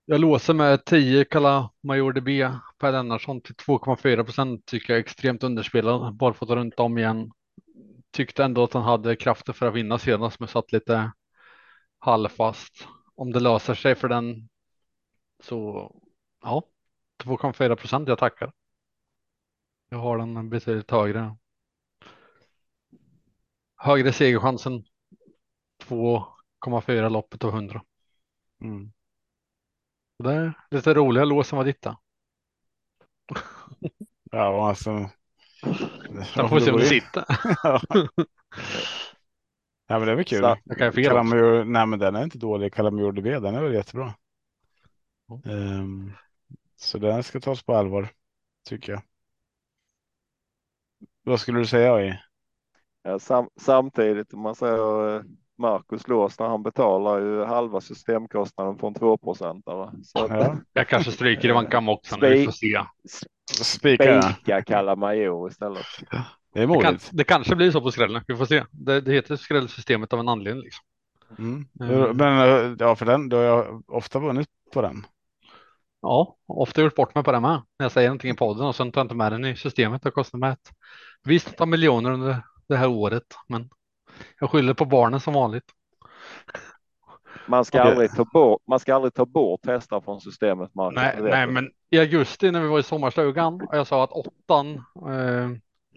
jag låser med 10 kalla Major DB Per Lennartsson till 2,4 procent tycker jag är extremt underspelad. Barfota runt om igen. Tyckte ändå att han hade krafter för att vinna senast men satt lite halvfast. Om det löser sig för den så ja, 2,4 procent. Jag tackar. Jag har den betydligt högre. högre segerchans än 2,4 loppet av 100. Mm. Det är lite roliga lås som var ditta. Ja, alltså. Sen får vi se om det sitter. ja. ja, men det är väl kul. Så- Jag kan. Mm. Kalamur, nej, men den är inte dålig. Kalamur DB, den är väl jättebra. Ehm, så den ska tas på allvar, tycker jag. Vad skulle du säga i? Ja, sam, samtidigt om man säger eh, Marcus Lås när han betalar ju halva systemkostnaden från 2 procentare. Så att Ja, Jag kanske stryker i Vankam också nu. Vi får se. Spika. ja. spika Kalamajo istället. Det är Det, kan, det kanske blir så på skrällen. Vi får se. Det, det heter skrällsystemet av en anledning. Liksom. Mm. Mm. Men eh, ja, för den, då har jag ofta vunnit på den. Ja, ofta gjort bort mig på det med. När jag säger någonting i podden och sen tar jag inte med den i systemet. Det kostar mig ett visst antal miljoner under det här året. Men jag skyller på barnen som vanligt. Man ska, Okej. aldrig ta bort, man ska aldrig ta bort hästar från systemet. Marcus, Nej, det nej, men i augusti när vi var i sommarstugan och jag sa att åttan, eh,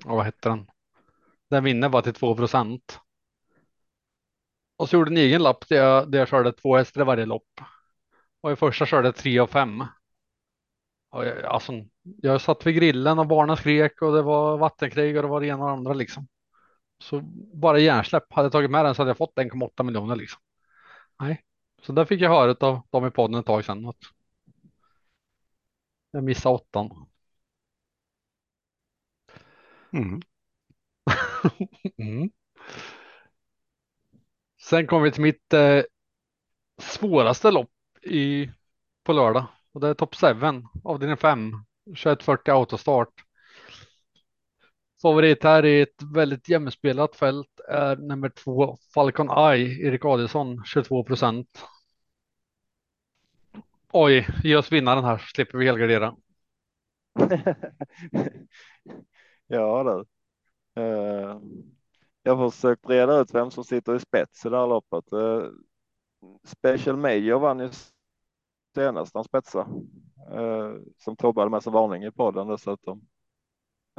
och vad hette den? Den vinner bara till 2 procent. Och så gjorde en egen lapp där jag, där jag körde två hästar i varje lopp. Och i första körde jag tre av fem. Och jag, alltså, jag satt vid grillen och barnen skrek och det var vattenkrig och det var det ena och det andra liksom. Så bara hjärnsläpp, hade jag tagit med den så hade jag fått 1,8 miljoner liksom. Nej, så där fick jag höra av dem i podden ett tag sedan att jag missade åttan. Mm. Mm. Sen kom vi till mitt eh, svåraste lopp i, på lördag och det är Top 7 avdelning 5 2140 autostart. Favorit här i ett väldigt jämspelat fält är nummer två Falcon Eye, Erik Adielsson 22 procent. Oj, ge oss vinnaren här så slipper vi helgardera. ja du. Eh, jag har försökt reda ut vem som sitter i spets i det här loppet. Eh, Special Major vann ju senast han spetsade. Eh, som Tobbe hade med sig varning i podden dessutom.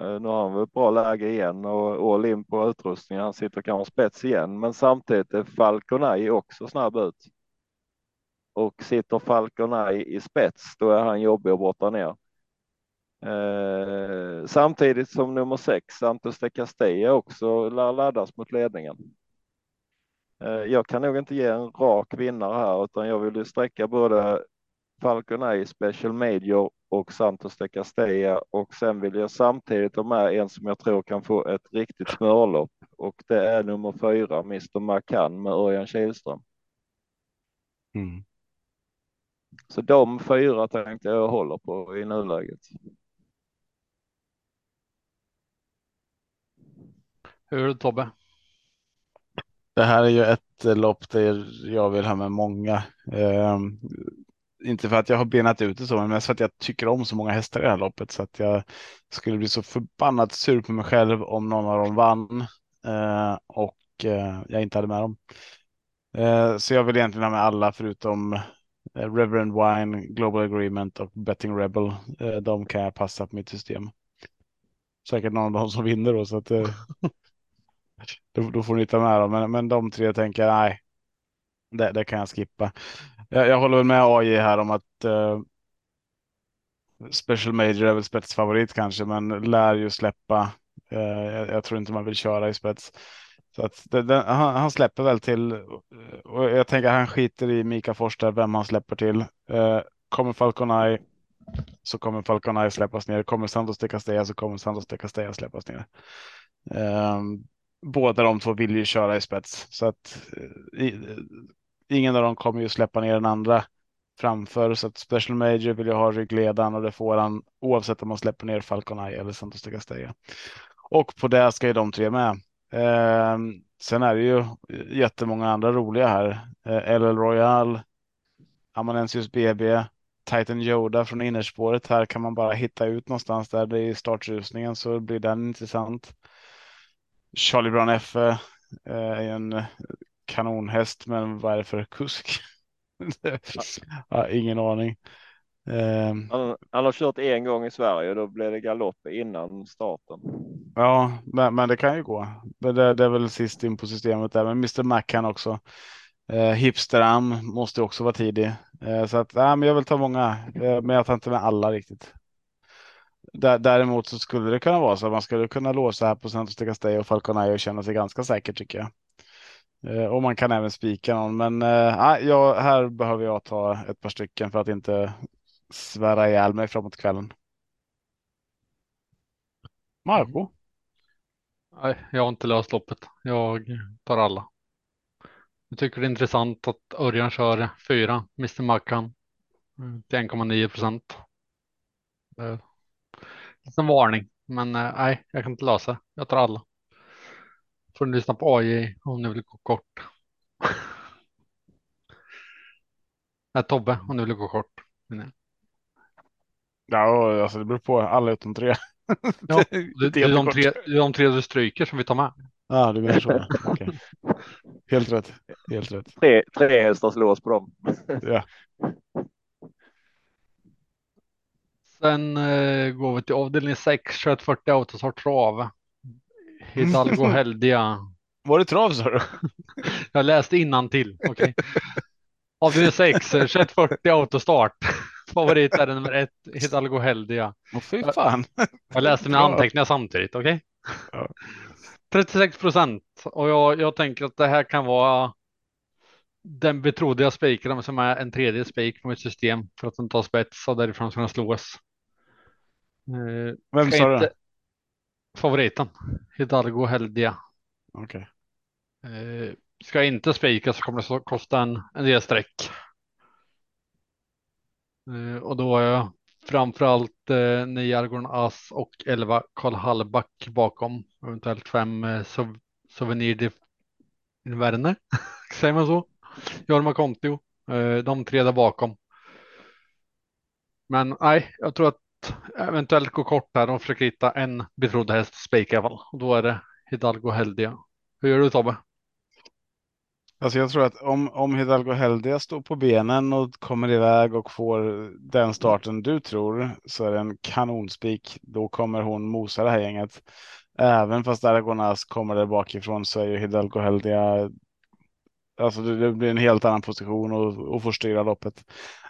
Eh, nu har han väl ett bra läge igen och all in på utrustningen. Han sitter kanske spets igen, men samtidigt är Falconay också snabb ut. Och sitter Falconay i spets, då är han jobbig att brotta ner. Eh, samtidigt som nummer sex, Santos de Castilla också lär laddas mot ledningen. Eh, jag kan nog inte ge en rak vinnare här, utan jag vill ju sträcka både Falcon Eye Special Major och Santos de Castilla och sen vill jag samtidigt ha med en som jag tror kan få ett riktigt smörlopp och det är nummer fyra, Mr. Macan med Örjan Kihlström. Mm. Så de fyra tänkte jag hålla på i nuläget. Hur är det Tobbe? Det här är ju ett lopp där jag vill ha med många. Inte för att jag har benat ut det så, men mest för att jag tycker om så många hästar i det här loppet så att jag skulle bli så förbannat sur på mig själv om någon av dem vann eh, och eh, jag inte hade med dem. Eh, så jag vill egentligen ha med alla förutom eh, Reverend Wine, Global Agreement och Betting Rebel. Eh, de kan jag passa på mitt system. Säkert någon av dem som vinner då så att eh, då, då får ni ta med dem. Men, men de tre tänker jag, nej, det, det kan jag skippa. Jag, jag håller väl med AJ här om att eh, Special Major är väl spetsfavorit kanske, men lär ju släppa. Eh, jag, jag tror inte man vill köra i spets. Så att det, det, han, han släpper väl till eh, och jag tänker han skiter i Mika Forster, vem han släpper till. Eh, kommer Falcon Eye så kommer Falcon Eye släppas ner. Kommer Santos de Castella så kommer Santos de Castella släppas ner. Um, båda de två vill ju köra i spets så att eh, ingen av dem kommer ju släppa ner den andra framför så att Special Major vill ju ha ryggledaren och det får han oavsett om man släpper ner Falcon Eye eller Santos de Castella. Och på det ska ju de tre med. Eh, sen är det ju jättemånga andra roliga här. Eh, LL Royal, Amanensius BB, Titan Yoda från innerspåret. Här kan man bara hitta ut någonstans där det är i startrusningen så blir den intressant. Charlie Brown F eh, är en kanonhäst, men vad är det för kusk? ja, ingen aning. Eh, Han, han har kört en gång i Sverige och då blev det galopp innan starten. ja, men, men det kan ju gå. Det, det är väl sist in på systemet där. Men Mr Mac kan också. Eh, Hipsteram måste också vara tidig. Eh, så att, ja, men jag vill ta många, eh, men jag tar inte med alla riktigt. Där, däremot så skulle det kunna vara så att man skulle kunna låsa här på Santos de Castell och Falconayo och känna sig ganska säker tycker jag. Eh, och man kan även spika någon, men eh, äh, ja, här behöver jag ta ett par stycken för att inte svära ihjäl mig framåt kvällen. Marco? Mm. Nej, jag har inte löst loppet. Jag tar alla. Jag tycker det är intressant att Örjan kör fyra, Mr Mackan, till 1,9 procent. Eh, Liten varning, men nej, jag kan inte lösa. Jag tar alla. Får ni lyssna på AJ om ni vill gå kort. Nej, Tobbe om ni vill gå kort. Ja, alltså det beror på. Alla utom tre. Ja, det, det, är de tre, det är de tre du stryker som vi tar med. Ja, du menar så. Okay. Helt rätt. Helt rätt. Tre, tre hästars lås på dem. ja. Sen eh, går vi till avdelning 6, 2140 autostart trav. Hidalgo Heldia. Var det trav sa du? Jag läste innan till. Okay. Avdelning 6, 2140 autostart. Favorit är nummer ett, Hidalgo Heldia. Åh fy fan. Jag läste mina anteckningar samtidigt, okej? Okay? Ja. 36 procent och jag, jag tänker att det här kan vara den betrodde jag spikar som är en tredje spik på mitt system för att den tar spets och därifrån ska den slås. Eh, Vem sa du? Favoriten, Hidalgo Heldia. Okej. Okay. Eh, ska inte spika så kommer det kosta en, en del streck. Eh, och då har jag framförallt eh, 9 Argon As och 11 Karl Hallback bakom. Eventuellt 5 eh, Sov Souvenir de Werner. Säger man så? Jorma Kontio. Eh, de tre där bakom. Men nej, jag tror att eventuellt gå kort här och försöka hitta en betrodd häst spika i alla fall. Och då är det Hidalgo Heldia. Hur gör du Tobbe? Alltså jag tror att om, om Hidalgo Heldia står på benen och kommer iväg och får den starten du tror så är det en kanonspik. Då kommer hon mosa det här gänget. Även fast Aragonas kommer där bakifrån så är ju Hidalgo Heldia Alltså det, blir en helt annan position och, och får styra loppet.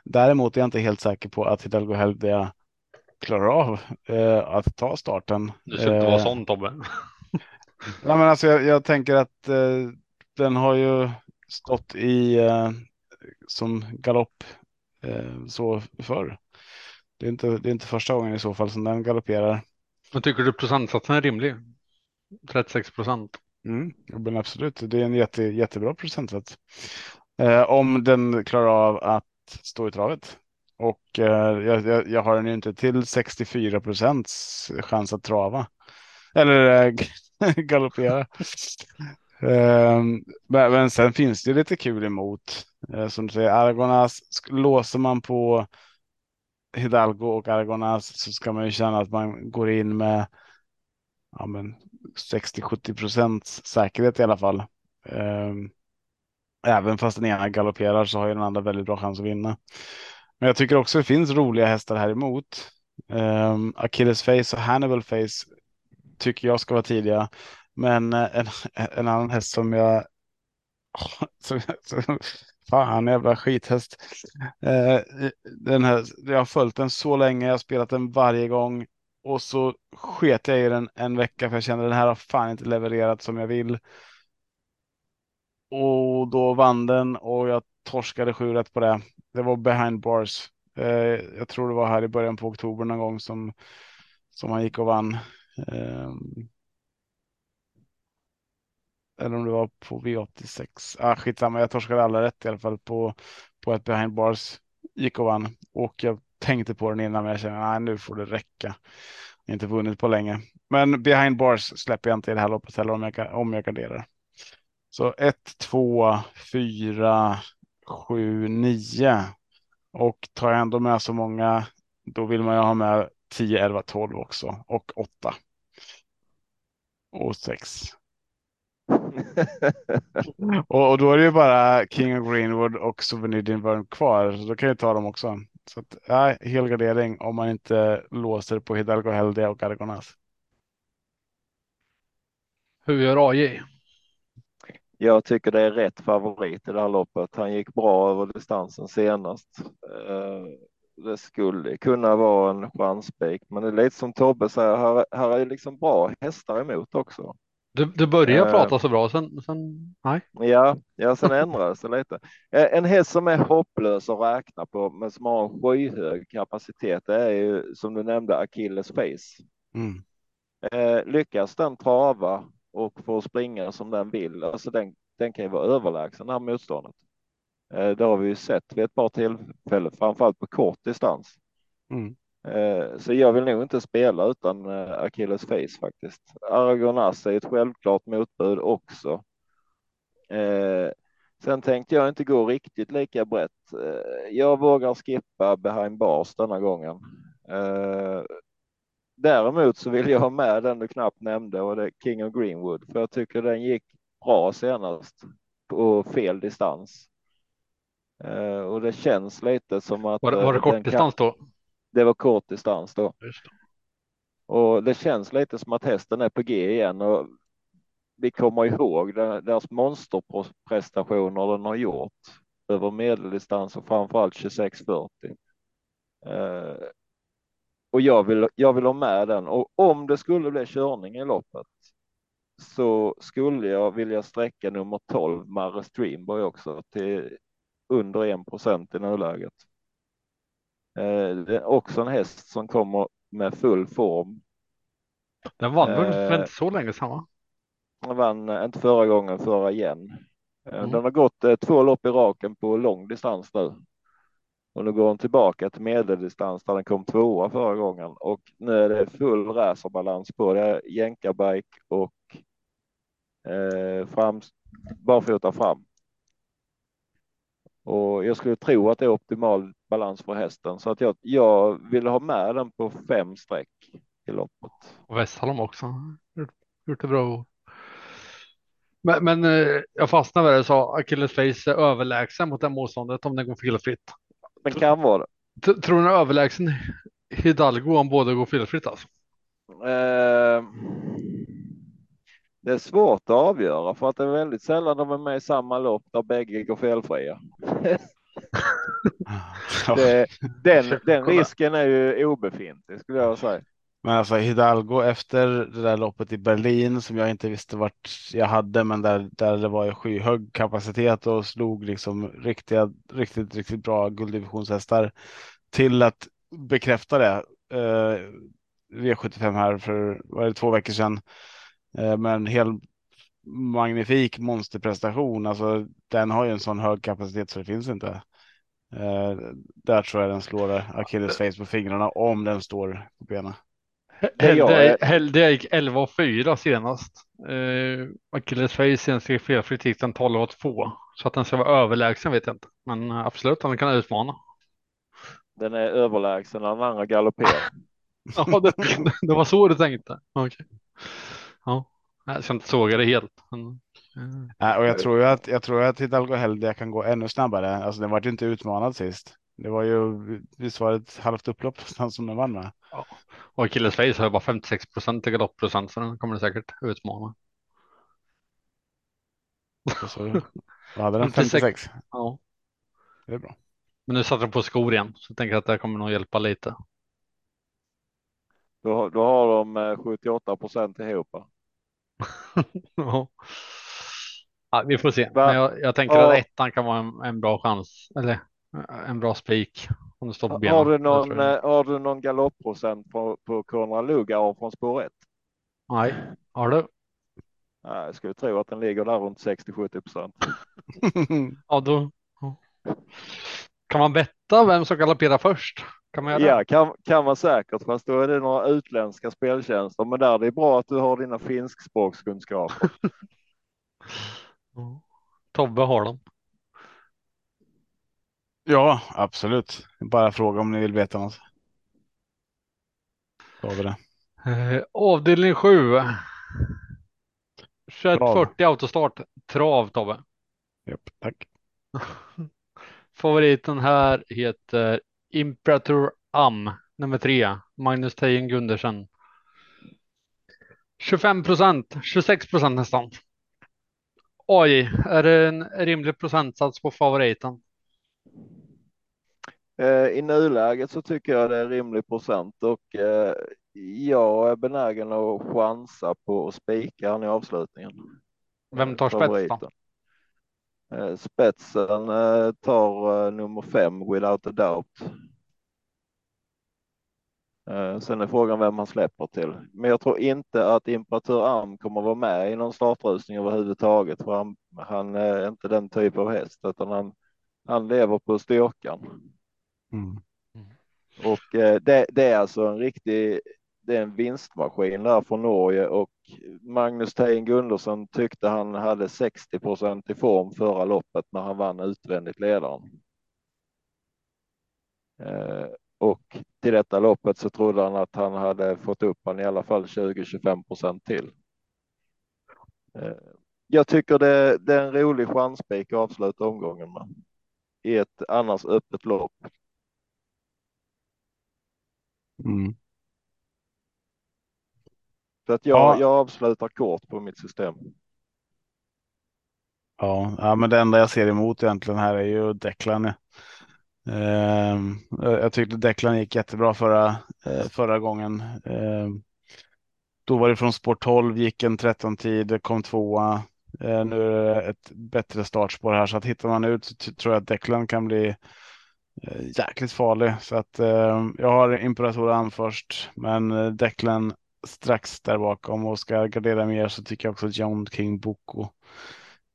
Däremot är jag inte helt säker på att Hidalgo Heldia klarar av eh, att ta starten. Du ska inte vara eh, sån Tobbe. Nej, men alltså jag, jag tänker att eh, den har ju stått i eh, som galopp eh, så förr. Det är, inte, det är inte första gången i så fall som den galopperar. Men tycker du procentsatsen är rimlig? 36 procent. Mm, men absolut, det är en jätte, jättebra procentsats. Om den klarar av att stå i travet. Och eh, jag, jag, har den ju inte till 64 procents chans att trava. Eller äh, galoppera. eh, men, sen finns det lite kul emot. Eh, som du säger, Argonas, låser man på Hidalgo och Argonas så ska man ju känna att man går in med ja, 60-70 procents säkerhet i alla fall. Ehm, även fast den ena galopperar så har ju den andra väldigt bra chans att vinna. Men jag tycker också det finns roliga hästar här emot. Um, Achilles Face och Hannibal Face tycker jag ska vara tidiga. Men eh, en, en annan häst som jag... Som, som, fan, jävla skithäst. Uh, den här, jag har följt den så länge, jag har spelat den varje gång. Och så sket jag i den en vecka för jag kände den här har fan inte levererat som jag vill. Och då vann den och jag torskade sju rätt på det. Det var behind bars. Eh, jag tror det var här i början på oktober någon gång som, som han gick och vann. Eh, eller om det var på V86. Ah, skitsamma, jag torskade alla rätt i alla fall på, på ett behind bars. Gick och vann och jag tänkte på den innan men jag känner att nu får det räcka. Inte vunnit på länge. Men behind bars släpper jag inte i det här loppet heller om jag, om jag garderar. Så 1, 2, 4, 7, 9. Och tar jag ändå med så många, då vill man ju ha med 10, 11, 12 också. Och 8. Och 6. och, och, då är det ju bara King of Greenwood och Souvenir Dinburn kvar. Så då kan jag ta dem också. Så att, ja, helgardering om man inte låser på Hidalgo Heldia och Argonas. Hur gör AJ? Jag tycker det är rätt favorit i det här loppet. Han gick bra över distansen senast. Eh, det skulle kunna vara en chansspik, men det är lite som Tobbe säger, här, här är liksom bra hästar emot också. Du, du börjar Eh. prata så bra, sen, sen nej. Ja, ja sen ändrades det lite. Eh, En häst som är hopplös att räkna på, men som har en skyhög kapacitet, det är ju som du nämnde Achilles face. Mm. Eh, lyckas den trava och få springa som den vill, alltså den, den kan ju vara överlägsen det här motståndet. Eh, det har vi ju sett vid ett par tillfällen, framförallt på kort distans. Mm. Eh, så jag vill nog inte spela utan eh, Achilles face faktiskt. Aragonas är ett självklart motbud också. Sen tänkte jag inte gå riktigt lika brett. Jag vågar skippa behind bars denna gången. Däremot så vill jag ha med den du knappt nämnde och det är King of Greenwood för jag tycker den gick bra senast på fel distans. Eh, och det känns lite som att Var, det- var det eh, den kortdistans då? det var kort distans då. Just. Och det känns lite som att hästen är på G igen och vi kommer ihåg deras monsterprestationer den har gjort över medeldistans och framförallt 2640. Eh, och jag vill, jag vill ha med den och om det skulle bli körning i loppet så skulle jag vilja sträcka nummer 12 Marre Streamboy också till under 1 procent i nuläget. Eh, det är också en häst som kommer med full form Den vann väl Eh. för inte så länge sedan va? Han vann eh, inte förra gången, förra igen. Eh, Mm. Den har gått eh, två lopp i raken på lång distans nu. Och nu går hon tillbaka till medeldistans där den kom tvåa förra gången och nu är det full racerbalans på det. Jänkarbike och eh, fram, barfota fram. Och jag skulle tro att det är optimal balans för hästen så att jag, jag vill ha med den på fem streck i loppet. Och Westholm också. Gjort, det bra. Men, men eh, jag fastnade med det sa Achilles Face är överlägsen mot det motståndet om den går felfritt. Men kan vara det. Tror du den är överlägsen Hidalgo om båda går felfritt alltså? Eh, det är svårt att avgöra för att det är väldigt sällan de är med i samma lopp där bägge går felfria. Det, den, den risken är ju obefintlig skulle jag säga. Men alltså Hidalgo efter det där loppet i Berlin som jag inte visste vart jag hade, men där, där det var skyhög kapacitet och slog liksom riktiga, riktigt, riktigt bra gulddivisionshästar till att bekräfta det. Eh, V75 här för var det två veckor sedan. Eh, med en hel magnifik monsterprestation. Alltså den har ju en sån hög kapacitet så det finns inte. Eh, där tror jag den slår Achilles face på fingrarna om den står på benen. Helde gick 11 och 4 senast. Eh, Achilles Face senast gick felfritt gick den 12 och 2. Så att den ska vara överlägsen vet jag inte. Men eh, absolut, den kan utmana. Den är överlägsen när den andra galopperar. Ja, det, det var så du tänkte. Okej. Ja, jag ska inte såga det helt. Men, eh, Nej, och jag tror ju att jag tror att Hidalgo Heldia kan gå ännu snabbare. Alltså den var ju inte utmanad sist. Det var ju visst var det ett halvt upplopp som den vann med. Och Achilles Face har ju bara 56 procent i galoppprocent så den kommer säkert utmana. Så, vad hade den? 56. 56. Ja, Det är bra. men nu satte den på skor igen så jag tänker att det kommer nog hjälpa lite. Då, har- då har de eh, 78 procent ihop. Ja. Ja, vi får se. Men jag, jag tänker Ja. att ettan kan vara en, en bra chans. Eller eh, en bra spik. Om du står på benen. Har du Det någon, tror jag. eh, har du någon galoppprocent på, på Konrad Lugauer från spår 1? Nej, har du? Nej, jag skulle tro att den ligger där runt 60-70 procent. Ja, då. Kan man betta vem som galopperar först? Kan man Ja, kan, kan man säkert, fast då är det några utländska speltjänster. Men där det är bra att du har dina finskspråkskunskaper. Tobbe har dem. Ja, absolut. Bara fråga om ni vill veta något. Då har vi det. Eh, avdelning 7. 2140 autostart. Trav Tobbe. Japp, tack. Favoriten här heter Imperator Am, nummer tre, Magnus Tejen Gundersen. 25 procent, 26 procent nästan. Oj, är det en rimlig procentsats på favoriten? Eh, I nuläget så tycker jag det är rimlig procent och eh, jag är benägen att chansa på att spika han i avslutningen. Vem tar spets då? Eh, spetsen tar nummer fem, without a doubt. Sen är frågan vem han släpper till. Men jag tror inte att Imperatur Arm kommer vara med i någon startrusning överhuvudtaget. För han, han är inte den typ av häst utan han, han lever på styrkan. Mm. Och eh, det, det, är alltså en riktig, det är en vinstmaskin där från Norge och Magnus Tein Gundersen tyckte han hade 60 procent i form förra loppet när han vann utvändigt ledaren. Eh, och till detta loppet så trodde han att han hade fått upp han i alla fall 20-25 procent till. Eh, jag tycker det, det, är en rolig chanspik att avsluta omgången med i ett annars öppet lopp Mm. Så att jag, ja. jag avslutar kort på mitt system. Ja, ja, men det enda jag ser emot egentligen här är ju Declan. Eh, jag tyckte Declan gick jättebra förra, eh, förra gången. Eh, då var det från sport 12, gick en 13 tid, kom tvåa. Eh, nu är det ett bättre startspår här så att hittar man ut så tror jag att Declan kan bli Eh, jäkligt farlig. Så att eh, jag har Imperator an först, men eh, Declan strax där bakom och ska gardera mer så tycker jag också John King Boko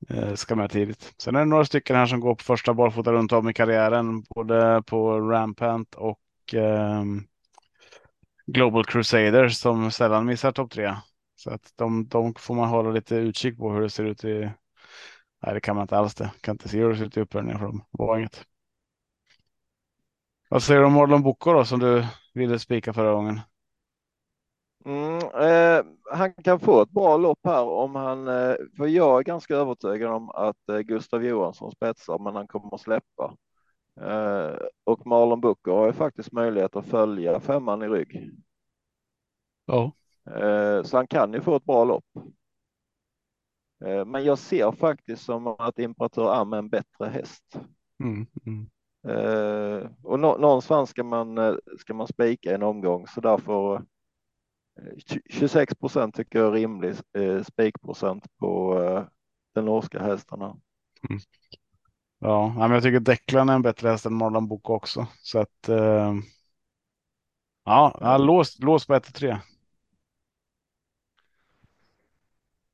eh, ska med tidigt. Sen är det några stycken här som går på första barfota runt om i karriären, både på Rampant och eh, Global Crusader som sällan missar topp tre. Så att de, de får man hålla lite utkik på hur det ser ut i. Nej, det kan man inte alls det. Kan inte se hur det ser ut i uppvärmningen för dem. Var inget. Vad säger du om Marlon Bocco då som du ville spika förra gången? Mm, eh, han kan få ett bra lopp här om han, eh, för jag är ganska övertygad om att eh, Gustav Johansson spetsar, men han kommer att släppa. Eh, och Marlon Bocco har ju faktiskt möjlighet att följa femman i rygg. Ja. Eh, så han kan ju få ett bra lopp. Eh, men jag ser faktiskt som att Imperator Am är en bättre häst. Mm, mm. Eh, och nå någonstans ska man, eh, ska man spika en omgång så därför 26 eh, procent tycker jag är rimlig eh, spikprocent på eh, den norska hästarna. Mm. Ja, men jag tycker Declan är en bättre häst än Marlon Bok också. Så att eh, ja, ja lås, lås på 1-3.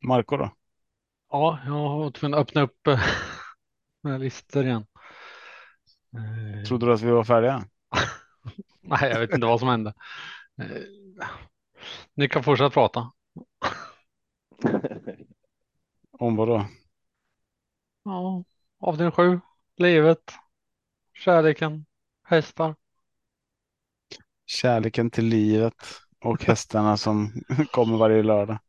Marco då? Ja, jag har tvungen att öppna upp mina listor igen. Eh. Trodde du att vi var färdiga? Nej, jag vet inte vad som hände. Eh, ni kan fortsätta prata. Om vad då? Ja, avdelning sju, livet, kärleken, hästar. Kärleken till livet och hästarna som kommer varje lördag.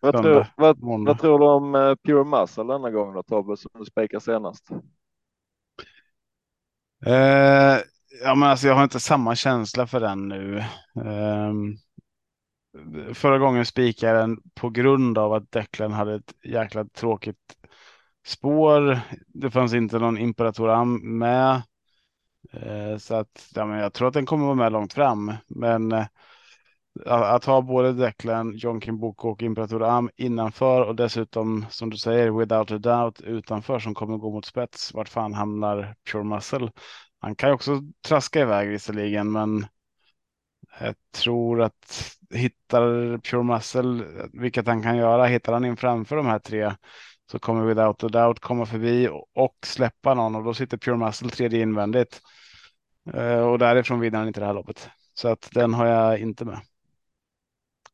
Vad tror, vad, vad tror, du om uh, Pure Muscle denna gång då Tobbe som du spikade senast? Eh, ja, men alltså, jag har inte samma känsla för den nu. Eh, förra gången spikade den på grund av att Declan hade ett jäkla tråkigt spår. Det fanns inte någon Imperatoram med. Eh, så att ja, men jag tror att den kommer vara med långt fram. Men eh, att ha både Declan, John Kimboko och Imperator Am innanför och dessutom som du säger without a doubt utanför som kommer gå mot spets. Vart fan hamnar Pure Muscle? Han kan ju också traska iväg visserligen, men jag tror att hittar Pure Muscle, vilket han kan göra, hittar han in framför de här tre så kommer Without a Doubt komma förbi och släppa någon och då sitter Pure Muscle tredje invändigt. Eh, och därifrån vinner han inte det här loppet. Så att den har jag inte med.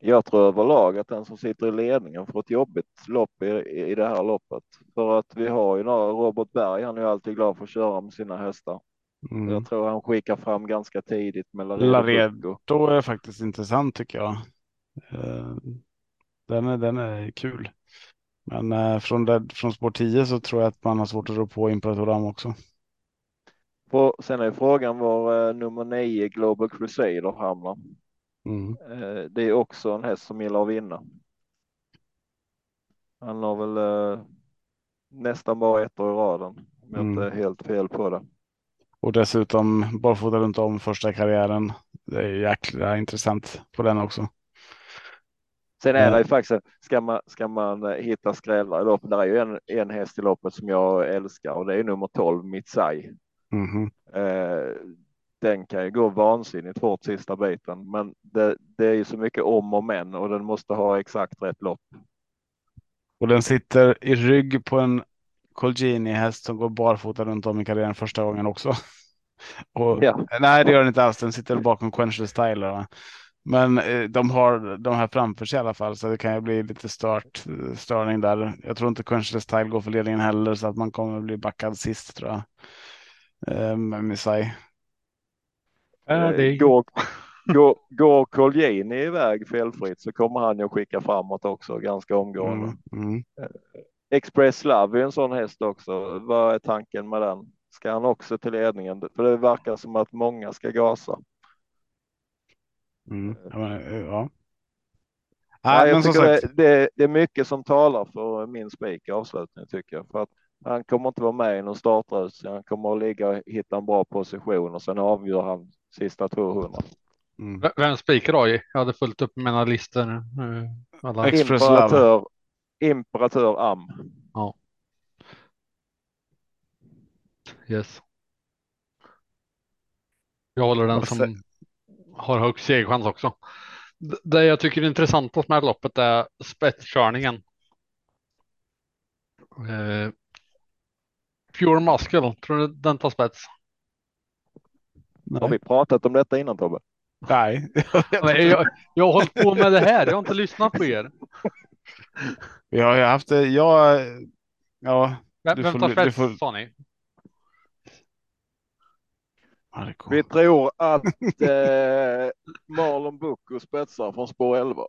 Jag tror överlag att den som sitter i ledningen får ett jobbigt lopp i, i det här loppet. För att vi har ju några, Robert Berg, han är ju alltid glad för att köra med sina hästar. Mm. Jag tror han skickar fram ganska tidigt med Laredo. Då är faktiskt intressant tycker jag. Eh, den är, den är kul. Men eh, från, det, från spår 10 så tror jag att man har svårt att rå på Imperatoram också. På, sen är frågan var eh, nummer nio Global Crusader hamnar. Mm. Eh, det är också en häst som gillar att vinna. Han har väl eh, nästan bara ett år i raden om jag Mm. inte är helt fel på det. Och dessutom barfota runt om första karriären. Det är jäkla intressant på den också. Sen är det ju faktiskt, ska man, ska man eh, hitta skrällar i loppet, där är ju en, en häst i loppet som jag älskar och det är nummer 12 Mitsai. Mhm. Eh, den kan ju gå vansinnigt hårt sista biten, men det, det är ju så mycket om och men och den måste ha exakt rätt lopp. Och den sitter i rygg på en Colgjini häst som går barfota runt om i karriären första gången också. Och, Ja. Nej, det gör den inte alls. Den sitter bakom Quenchless Styler. Va? Men eh, de har de här framför sig i alla fall, så det kan ju bli lite stört, störning där. Jag tror inte Quenchless Style går för ledningen heller, så att man kommer bli backad sist tror jag. Eh, med Missai. Ja, det Eh. Går, går, går Colgjini iväg felfritt så kommer han ju skicka framåt också ganska omgående. Mm, mm. Express Love är en sån häst också. Vad är tanken med den? Ska han också till ledningen? För det verkar som att många ska gasa. Mm. Ja, eh, ja. Nej, Nej, jag som tycker sagt. det, det, det är mycket som talar för min spik i avslutningen tycker jag. För att han kommer inte vara med i någon startrus. Han kommer att ligga och hitta en bra position och sen avgör han sista 200. Mm. Vem spikar då? Jag hade fullt upp med mina listor. eh, Alla. Imperatör, Imperatör Am. Yes. Jag håller den som har högst segerchans också. Det jag tycker är intressantast med loppet är spetskörningen. Eh, Pure Muscle, tror du den tar spets? Har Nej. vi pratat om detta innan Tobbe? Nej. Nej, jag, jag har hållit på med det här, jag har inte lyssnat på er. Vi har ju haft det. Jag, ja, Vem, Du vem får- tar du spets får- sa ni? Marco. Vi tror att eh, Marlon Bucco spetsar från spår 11.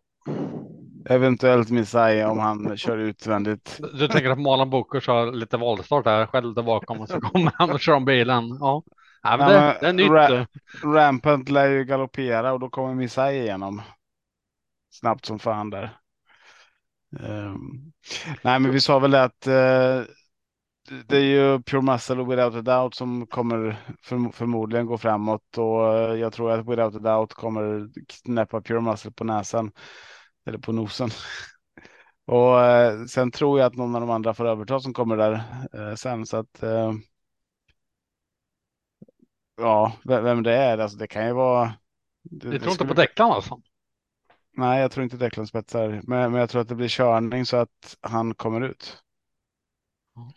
Eventuellt Messiah om han kör utvändigt. Du tänker att Malan Booker kör lite valstart där själv där bakom och så kommer han och kör om bilen. Ja, ja men det, det är nytt. Ra- Rampant lär ju galoppera och då kommer Messiah igenom. Snabbt som fan där. Ehm, nej, men vi sa väl att eh, det är ju Pure Muscle och Without a Doubt som kommer förm- förmodligen gå framåt och eh, jag tror att Without a Doubt kommer knäppa Pure Muscle på näsan eller på nosen. Och eh, sen tror jag att någon av de andra får överta som kommer där eh, sen så att eh, ja, vem, det är, alltså det kan ju vara. Det, det tror inte på Declan alltså. Nej, jag tror inte Declan spetsar, men, men jag tror att det blir körning så att han kommer ut. Ja.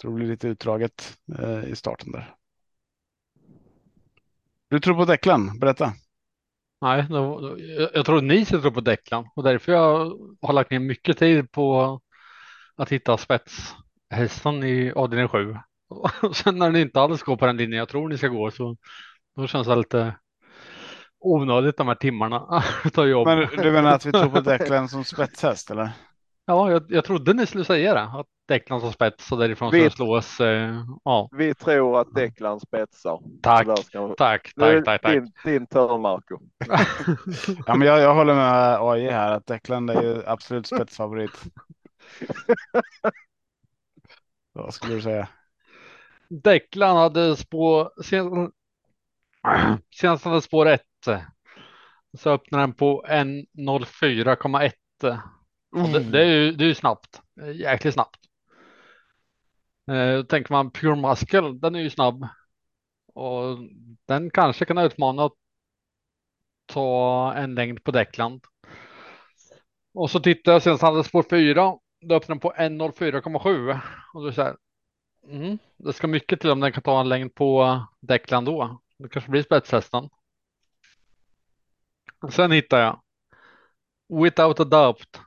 tror det blir lite utdraget eh, i starten där. Du tror på Declan? Berätta. Nej, då, då, jag, jag tror ni tror på Declan och därför jag har lagt ner mycket tid på att hitta spetshästen i avdelning 7. Och sen när ni inte alls går på den linjen jag tror ni ska gå så då känns det lite onödigt de här timmarna utav jobb. Men du menar att vi tror på Declan som spetshäst eller? Ja, jag, jag trodde ni skulle säga det, att Declan som spets och därifrån Vi- slås. Eh, ja, Vi tror att Declan spetsar. tack, ska- tack, tack, tack, tack. Din, din turn Marco. Ja, men jag, jag håller med AI här att Declan är ju absolut spetsfavorit. Vad skulle du säga? Declan hade spår, sen, senast hade spår 1. Så öppnade den på 1.04,1. Mm. det, det är ju det är ju snabbt, jäkligt snabbt. Eh, tänker man Pure Muscle, den är ju snabb. Och den kanske kan utmana att ta en längd på Declan. Och så tittar jag sen så hade spår 4. Då öppnar den på 1.04,7. Och då så här. Mm, det ska mycket till om den kan ta en längd på Declan då. Det kanske blir spetshästen. Sen hittar jag Without a doubt.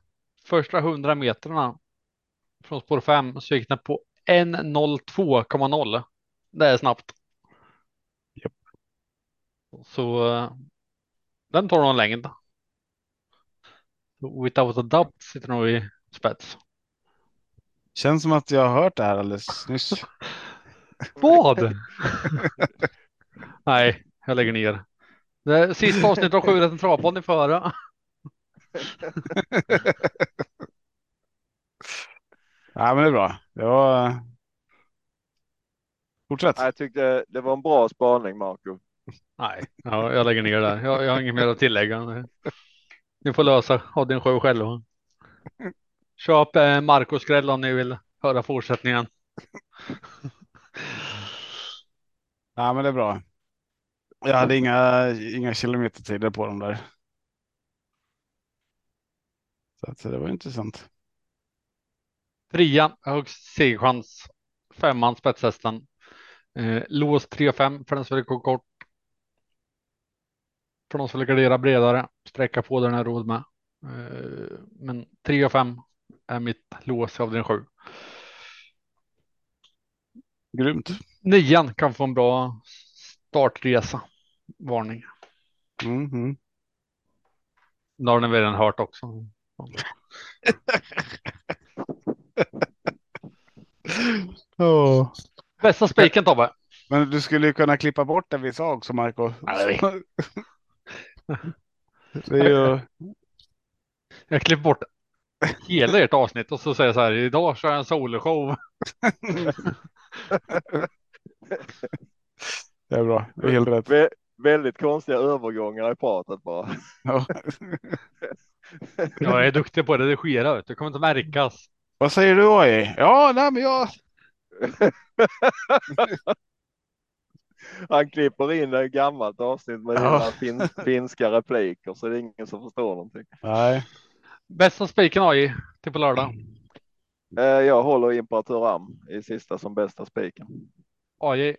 Första 100 metrarna från spår 5 så gick den på 1.02,0. Det är snabbt. Japp. Så eh, den tar någon längd. Without a doubt sitter nog i spets. Känns som att jag har hört det här alldeles nyss. Vad? Nej, jag lägger ner. Det är sista avsnittet av Sju rätten travpodd i före. Ja, men det är bra. Det var... Fortsätt. Jag tyckte det var en bra spaning, Marco. Nej, ja, jag lägger ner där. Jag, jag har inget mer att tillägga. Ni får lösa ha din show själva. Köp eh, Marcos skräll om ni vill höra fortsättningen. Ja, men det är bra. Jag hade inga, inga kilometertider på dem där. Så det var intressant. Trea, högst segerchans. Femman spetshästen. Eh, lås 3-5 för den som vill gå kort. För de som vill gardera bredare. Sträcka på den är råd med. Eh, men 3 och 5 är mitt lås av den 7. Grymt. Nian kan få en bra startresa. Varning. Mm, mm. Det har ni väl redan hört också. Oh. Bästa spiken Tobbe. Men du skulle ju kunna klippa bort det vi sa också, Marco. det är ju... Jag klipper bort hela ert avsnitt och så säger jag så här. Idag kör jag en soloshow. Det är bra. Det är helt rätt. Vä väldigt konstiga övergångar i pratet bara. Ja. Jag är duktig på att redigera. Det kommer inte märkas. Vad säger du AI? Ja, nej, men jag... Han klipper in ett gammalt avsnitt med Ja. ja. fin finska repliker så det är ingen som förstår någonting. Nej. Bästa spiken AI till på lördag. Eh, Jag håller Imperatur Am i sista som bästa spiken. AI.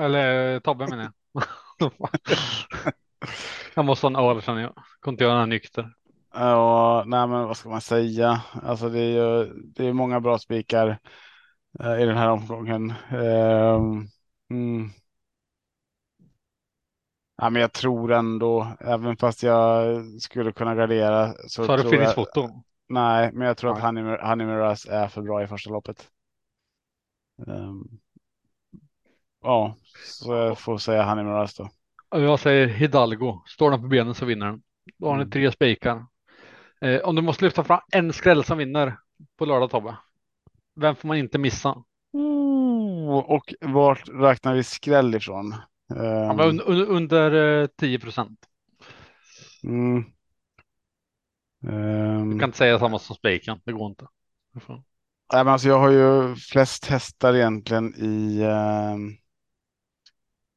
Eller eh, Tobbe menar jag. jag måste ha en öl känner jag. Kunde inte göra den nykter. Ja, nej, men vad ska man säga? Alltså, det är ju det är många bra spikar eh, i den här omgången. Ehm, mm. Ja, men jag tror ändå, även fast jag skulle kunna gardera så du tror jag, finishfoto. Nej, men jag tror att Nej. Honey, Honey Miraz är för bra i första loppet. Ehm, ja, så jag får säga Honey Miraz då. Jag säger Hidalgo. Står den på benen så vinner den. Då har ni Mm. tre spikar. Eh, om du måste lyfta fram en skräll som vinner på lördag Tobbe. Vem får man inte missa? Och vart räknar vi skräll ifrån? Ehm, men un, un, under eh, 10 procent. mm. Ehm, Du kan inte säga samma som spiken. Det går inte. Nej, men alltså jag har ju flest hästar egentligen i ehm,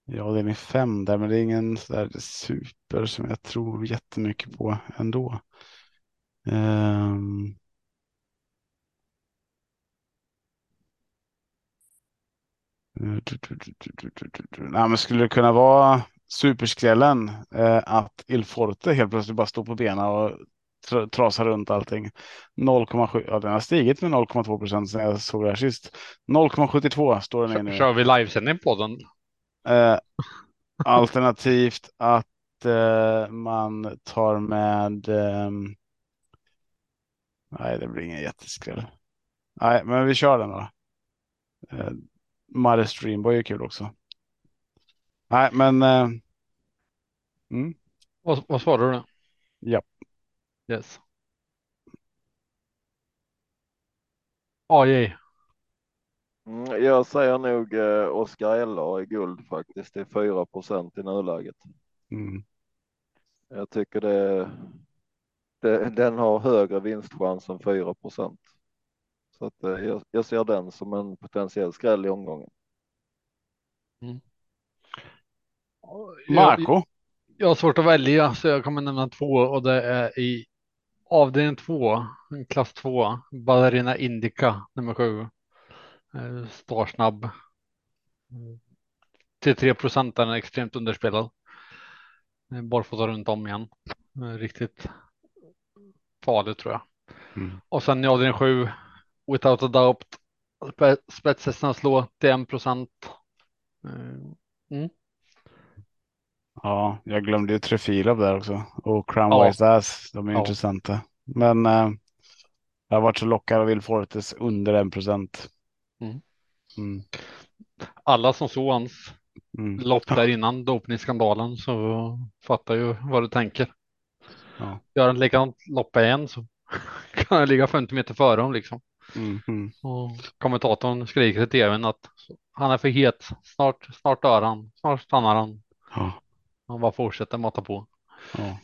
ja, det är min fem där, men det är ingen så där super som jag tror jättemycket på ändå. Ehm, du- du- du- du- du- du- du- du. Nej, men skulle det kunna vara superskrällen eh, att Il Forte helt plötsligt bara står på benen och tra- trasar runt allting. 0,7, ja den har stigit med 0,2 procent sedan jag såg det här sist. 0,72 står den i nu. kör vi livesändning på den? Eh, alternativt att eh, man tar med. ehm, nej, det blir ingen jätteskräll. Nej, men vi kör den då. Eh, Muddy Streamboy är kul också. Nej, men. Eh, mm, Vad, vad svarar du? då? ja, Yes. AI. Mm, jag säger nog eh, Oscar LA i guld faktiskt. Det är 4 procent i nuläget. mm, Jag tycker det, det den har högre vinstchans än 4 procent. Så att, eh, jag, jag ser den som en potentiell skräll i omgången. Jag, Marco. jag har svårt att välja så jag kommer nämna två och det är i avdelning två, klass två, Ballerina Indica nummer sju. Eh, Starsnabb. Mm. Till 3 procent är den extremt underspelad. Barfota runt om igen. Eh, Riktigt farligt tror jag. Mm. Och sen i avdelning sju, without a doubt, spe- spetshästarna slå till 1 procent. Eh, Ja, jag glömde ju Trefilov där också och Crown Ja. Ass. De är Ja. intressanta, men eh, jag har varit så lockad av Will Fortes under en procent. Mm. Mm. alla som såg hans Mm. lopp där innan dopningsskandalen så fattar ju vad du tänker. Ja. Gör han likadant lopp igen så kan han ligga 50 meter före dem liksom. Mm. Mm. Och kommentatorn skriker i tvn att han är för het. Snart, snart dör han. Snart stannar han. Ja. Han bara fortsätter mata på. Ja.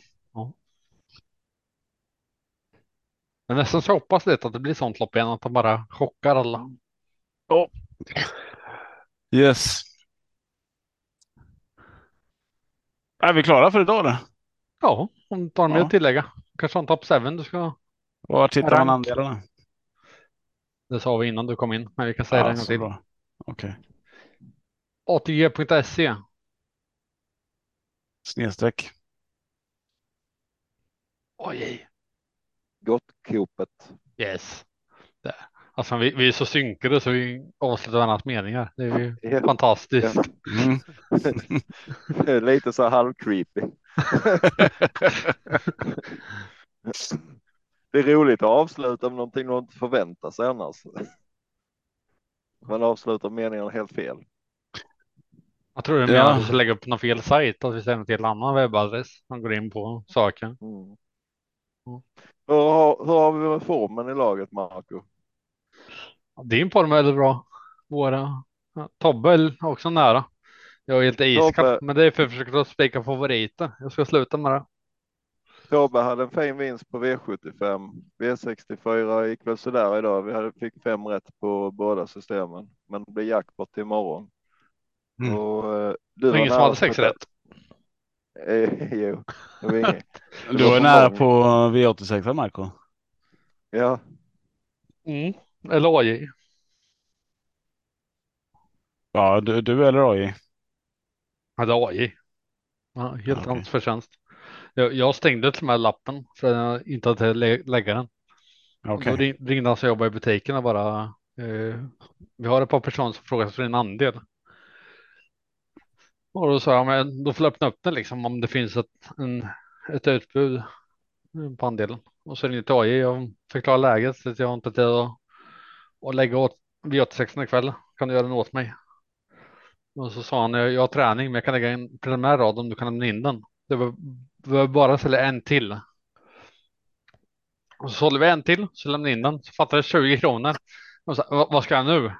Men nästan så hoppas lite att det blir sånt lopp igen. Att han bara chockar alla. Yes. Är vi klara för idag? Eller? Ja, om du tar med Ja. att tillägga. Kanske en top 7 du ska. Var tittar man andelarna? Det sa vi innan du kom in. Men vi kan säga det en gång så till. bra. Okej. ATG.se. Snedstreck. Oj. Gott-kopet. Yes. Det. Alltså vi, vi är så synkade så vi avslutar varandras meningar. Det är ju Ja. fantastiskt. Mm. Det är Lite så halv-creepy. Det är roligt att avsluta med någonting man inte förväntar sig annars. Man avslutar meningen helt fel. Jag tror Ja. menar att lägga upp någon fel sajt. Att vi sänder till en annan webbadress. Man går in på saken. Mm. Mm. Hur, har, hur har vi med formen i laget, Marco? Din form är väldigt bra. Våra Tobbe är också nära. Jag är helt iskall, men det är för att försöka spika favoriter. Jag ska sluta med det. Tobbe hade en fin vinst på V75. V64 gick väl sådär idag. Vi hade, fick fem rätt på båda systemen, men det blir jackpot imorgon. Mm. Och, eh, du Det var ingen som hade sex rätt. Eh, jo, det var inget. Du var nära på V86 Marco. Ja, Mm. Eller AJ. Ja, du, du eller AI? Ja, det är AJ. Ja, helt okej. hans förtjänst. Jag, jag stängde till och med lappen för jag inte hade lä- lägga den. Okej. Då ring- ringde han som jobbar i butiken och bara. Eh, vi har ett par personer som frågar för en andel. Och då sa jag, men då får jag öppna upp den liksom om det finns ett, en, ett utbud eh, på andelen. Och så ringde jag till AJ och förklarade läget så att jag inte tid att, att lägga åt V86 ikväll. Kan du göra den åt mig? Och så sa han, jag har träning men jag kan lägga en preliminär rad om du kan lämna in den. Det var, det var bara sälja en till. Och så sålde vi en till, så lämnade in den, så fattade 20 kronor. Och så, vad, vad ska jag nu?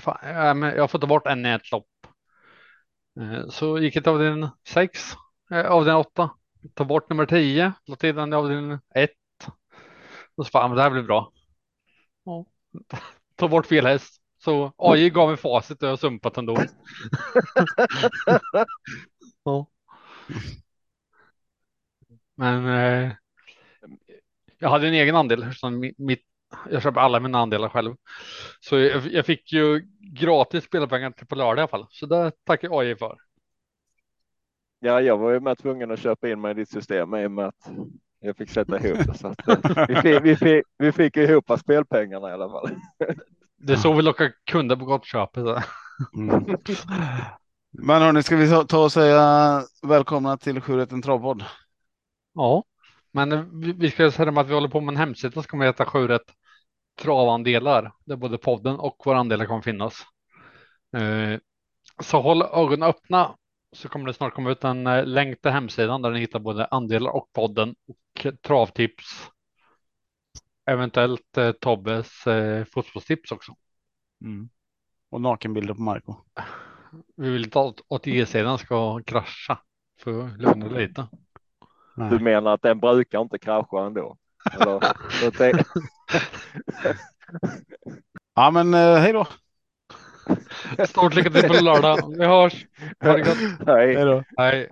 Fan, jag får ta bort en i ett lopp. Eh, Så gick jag till avdelning 6, eh, avdelning 8, ta bort nummer 10, la till den i avdelning 1. Och så fan, men det här blir bra. Ja. Ta bort fel häst. Så AJ gav mig facit och jag har sumpat ändå. ja. Men eh, jag hade en egen andel. Som mi- mitt, jag köper alla mina andelar själv. Så jag, jag fick ju gratis spelpengar till på lördag i alla fall. Så det tackar jag AJ för. ja, jag var ju med tvungen att köpa in mig i ditt system i och med att jag fick sätta ihop det. Så att, eh, vi, fick, vi, fick, vi fick ihop spelpengarna i alla fall. Det är så vi lockar kunder på gott köp. Mm. Men hörni, ska vi ta- och säga välkomna till 71 Travpodd? Ja, men vi, ska säga att vi håller på med en hemsida som kommer heta 7 travandelar. Där både podden och våra andelar kommer finnas. Eh, så håll ögonen öppna så kommer det snart komma ut en eh, länk till hemsidan där ni hittar både andelar och podden och travtips. Eventuellt eh, Tobbes eh, fotbollstips också. Mm. Och nakenbilder på Marco. Vi vill inte att ATG-sidan ska krascha för att lugna det lite. Du Nej. menar att den brukar inte krascha ändå? Eller, Ja, men eh, hej då. Stort lycka till på lördag. Vi hörs. Ha det gott. nej. Hej då. Hej.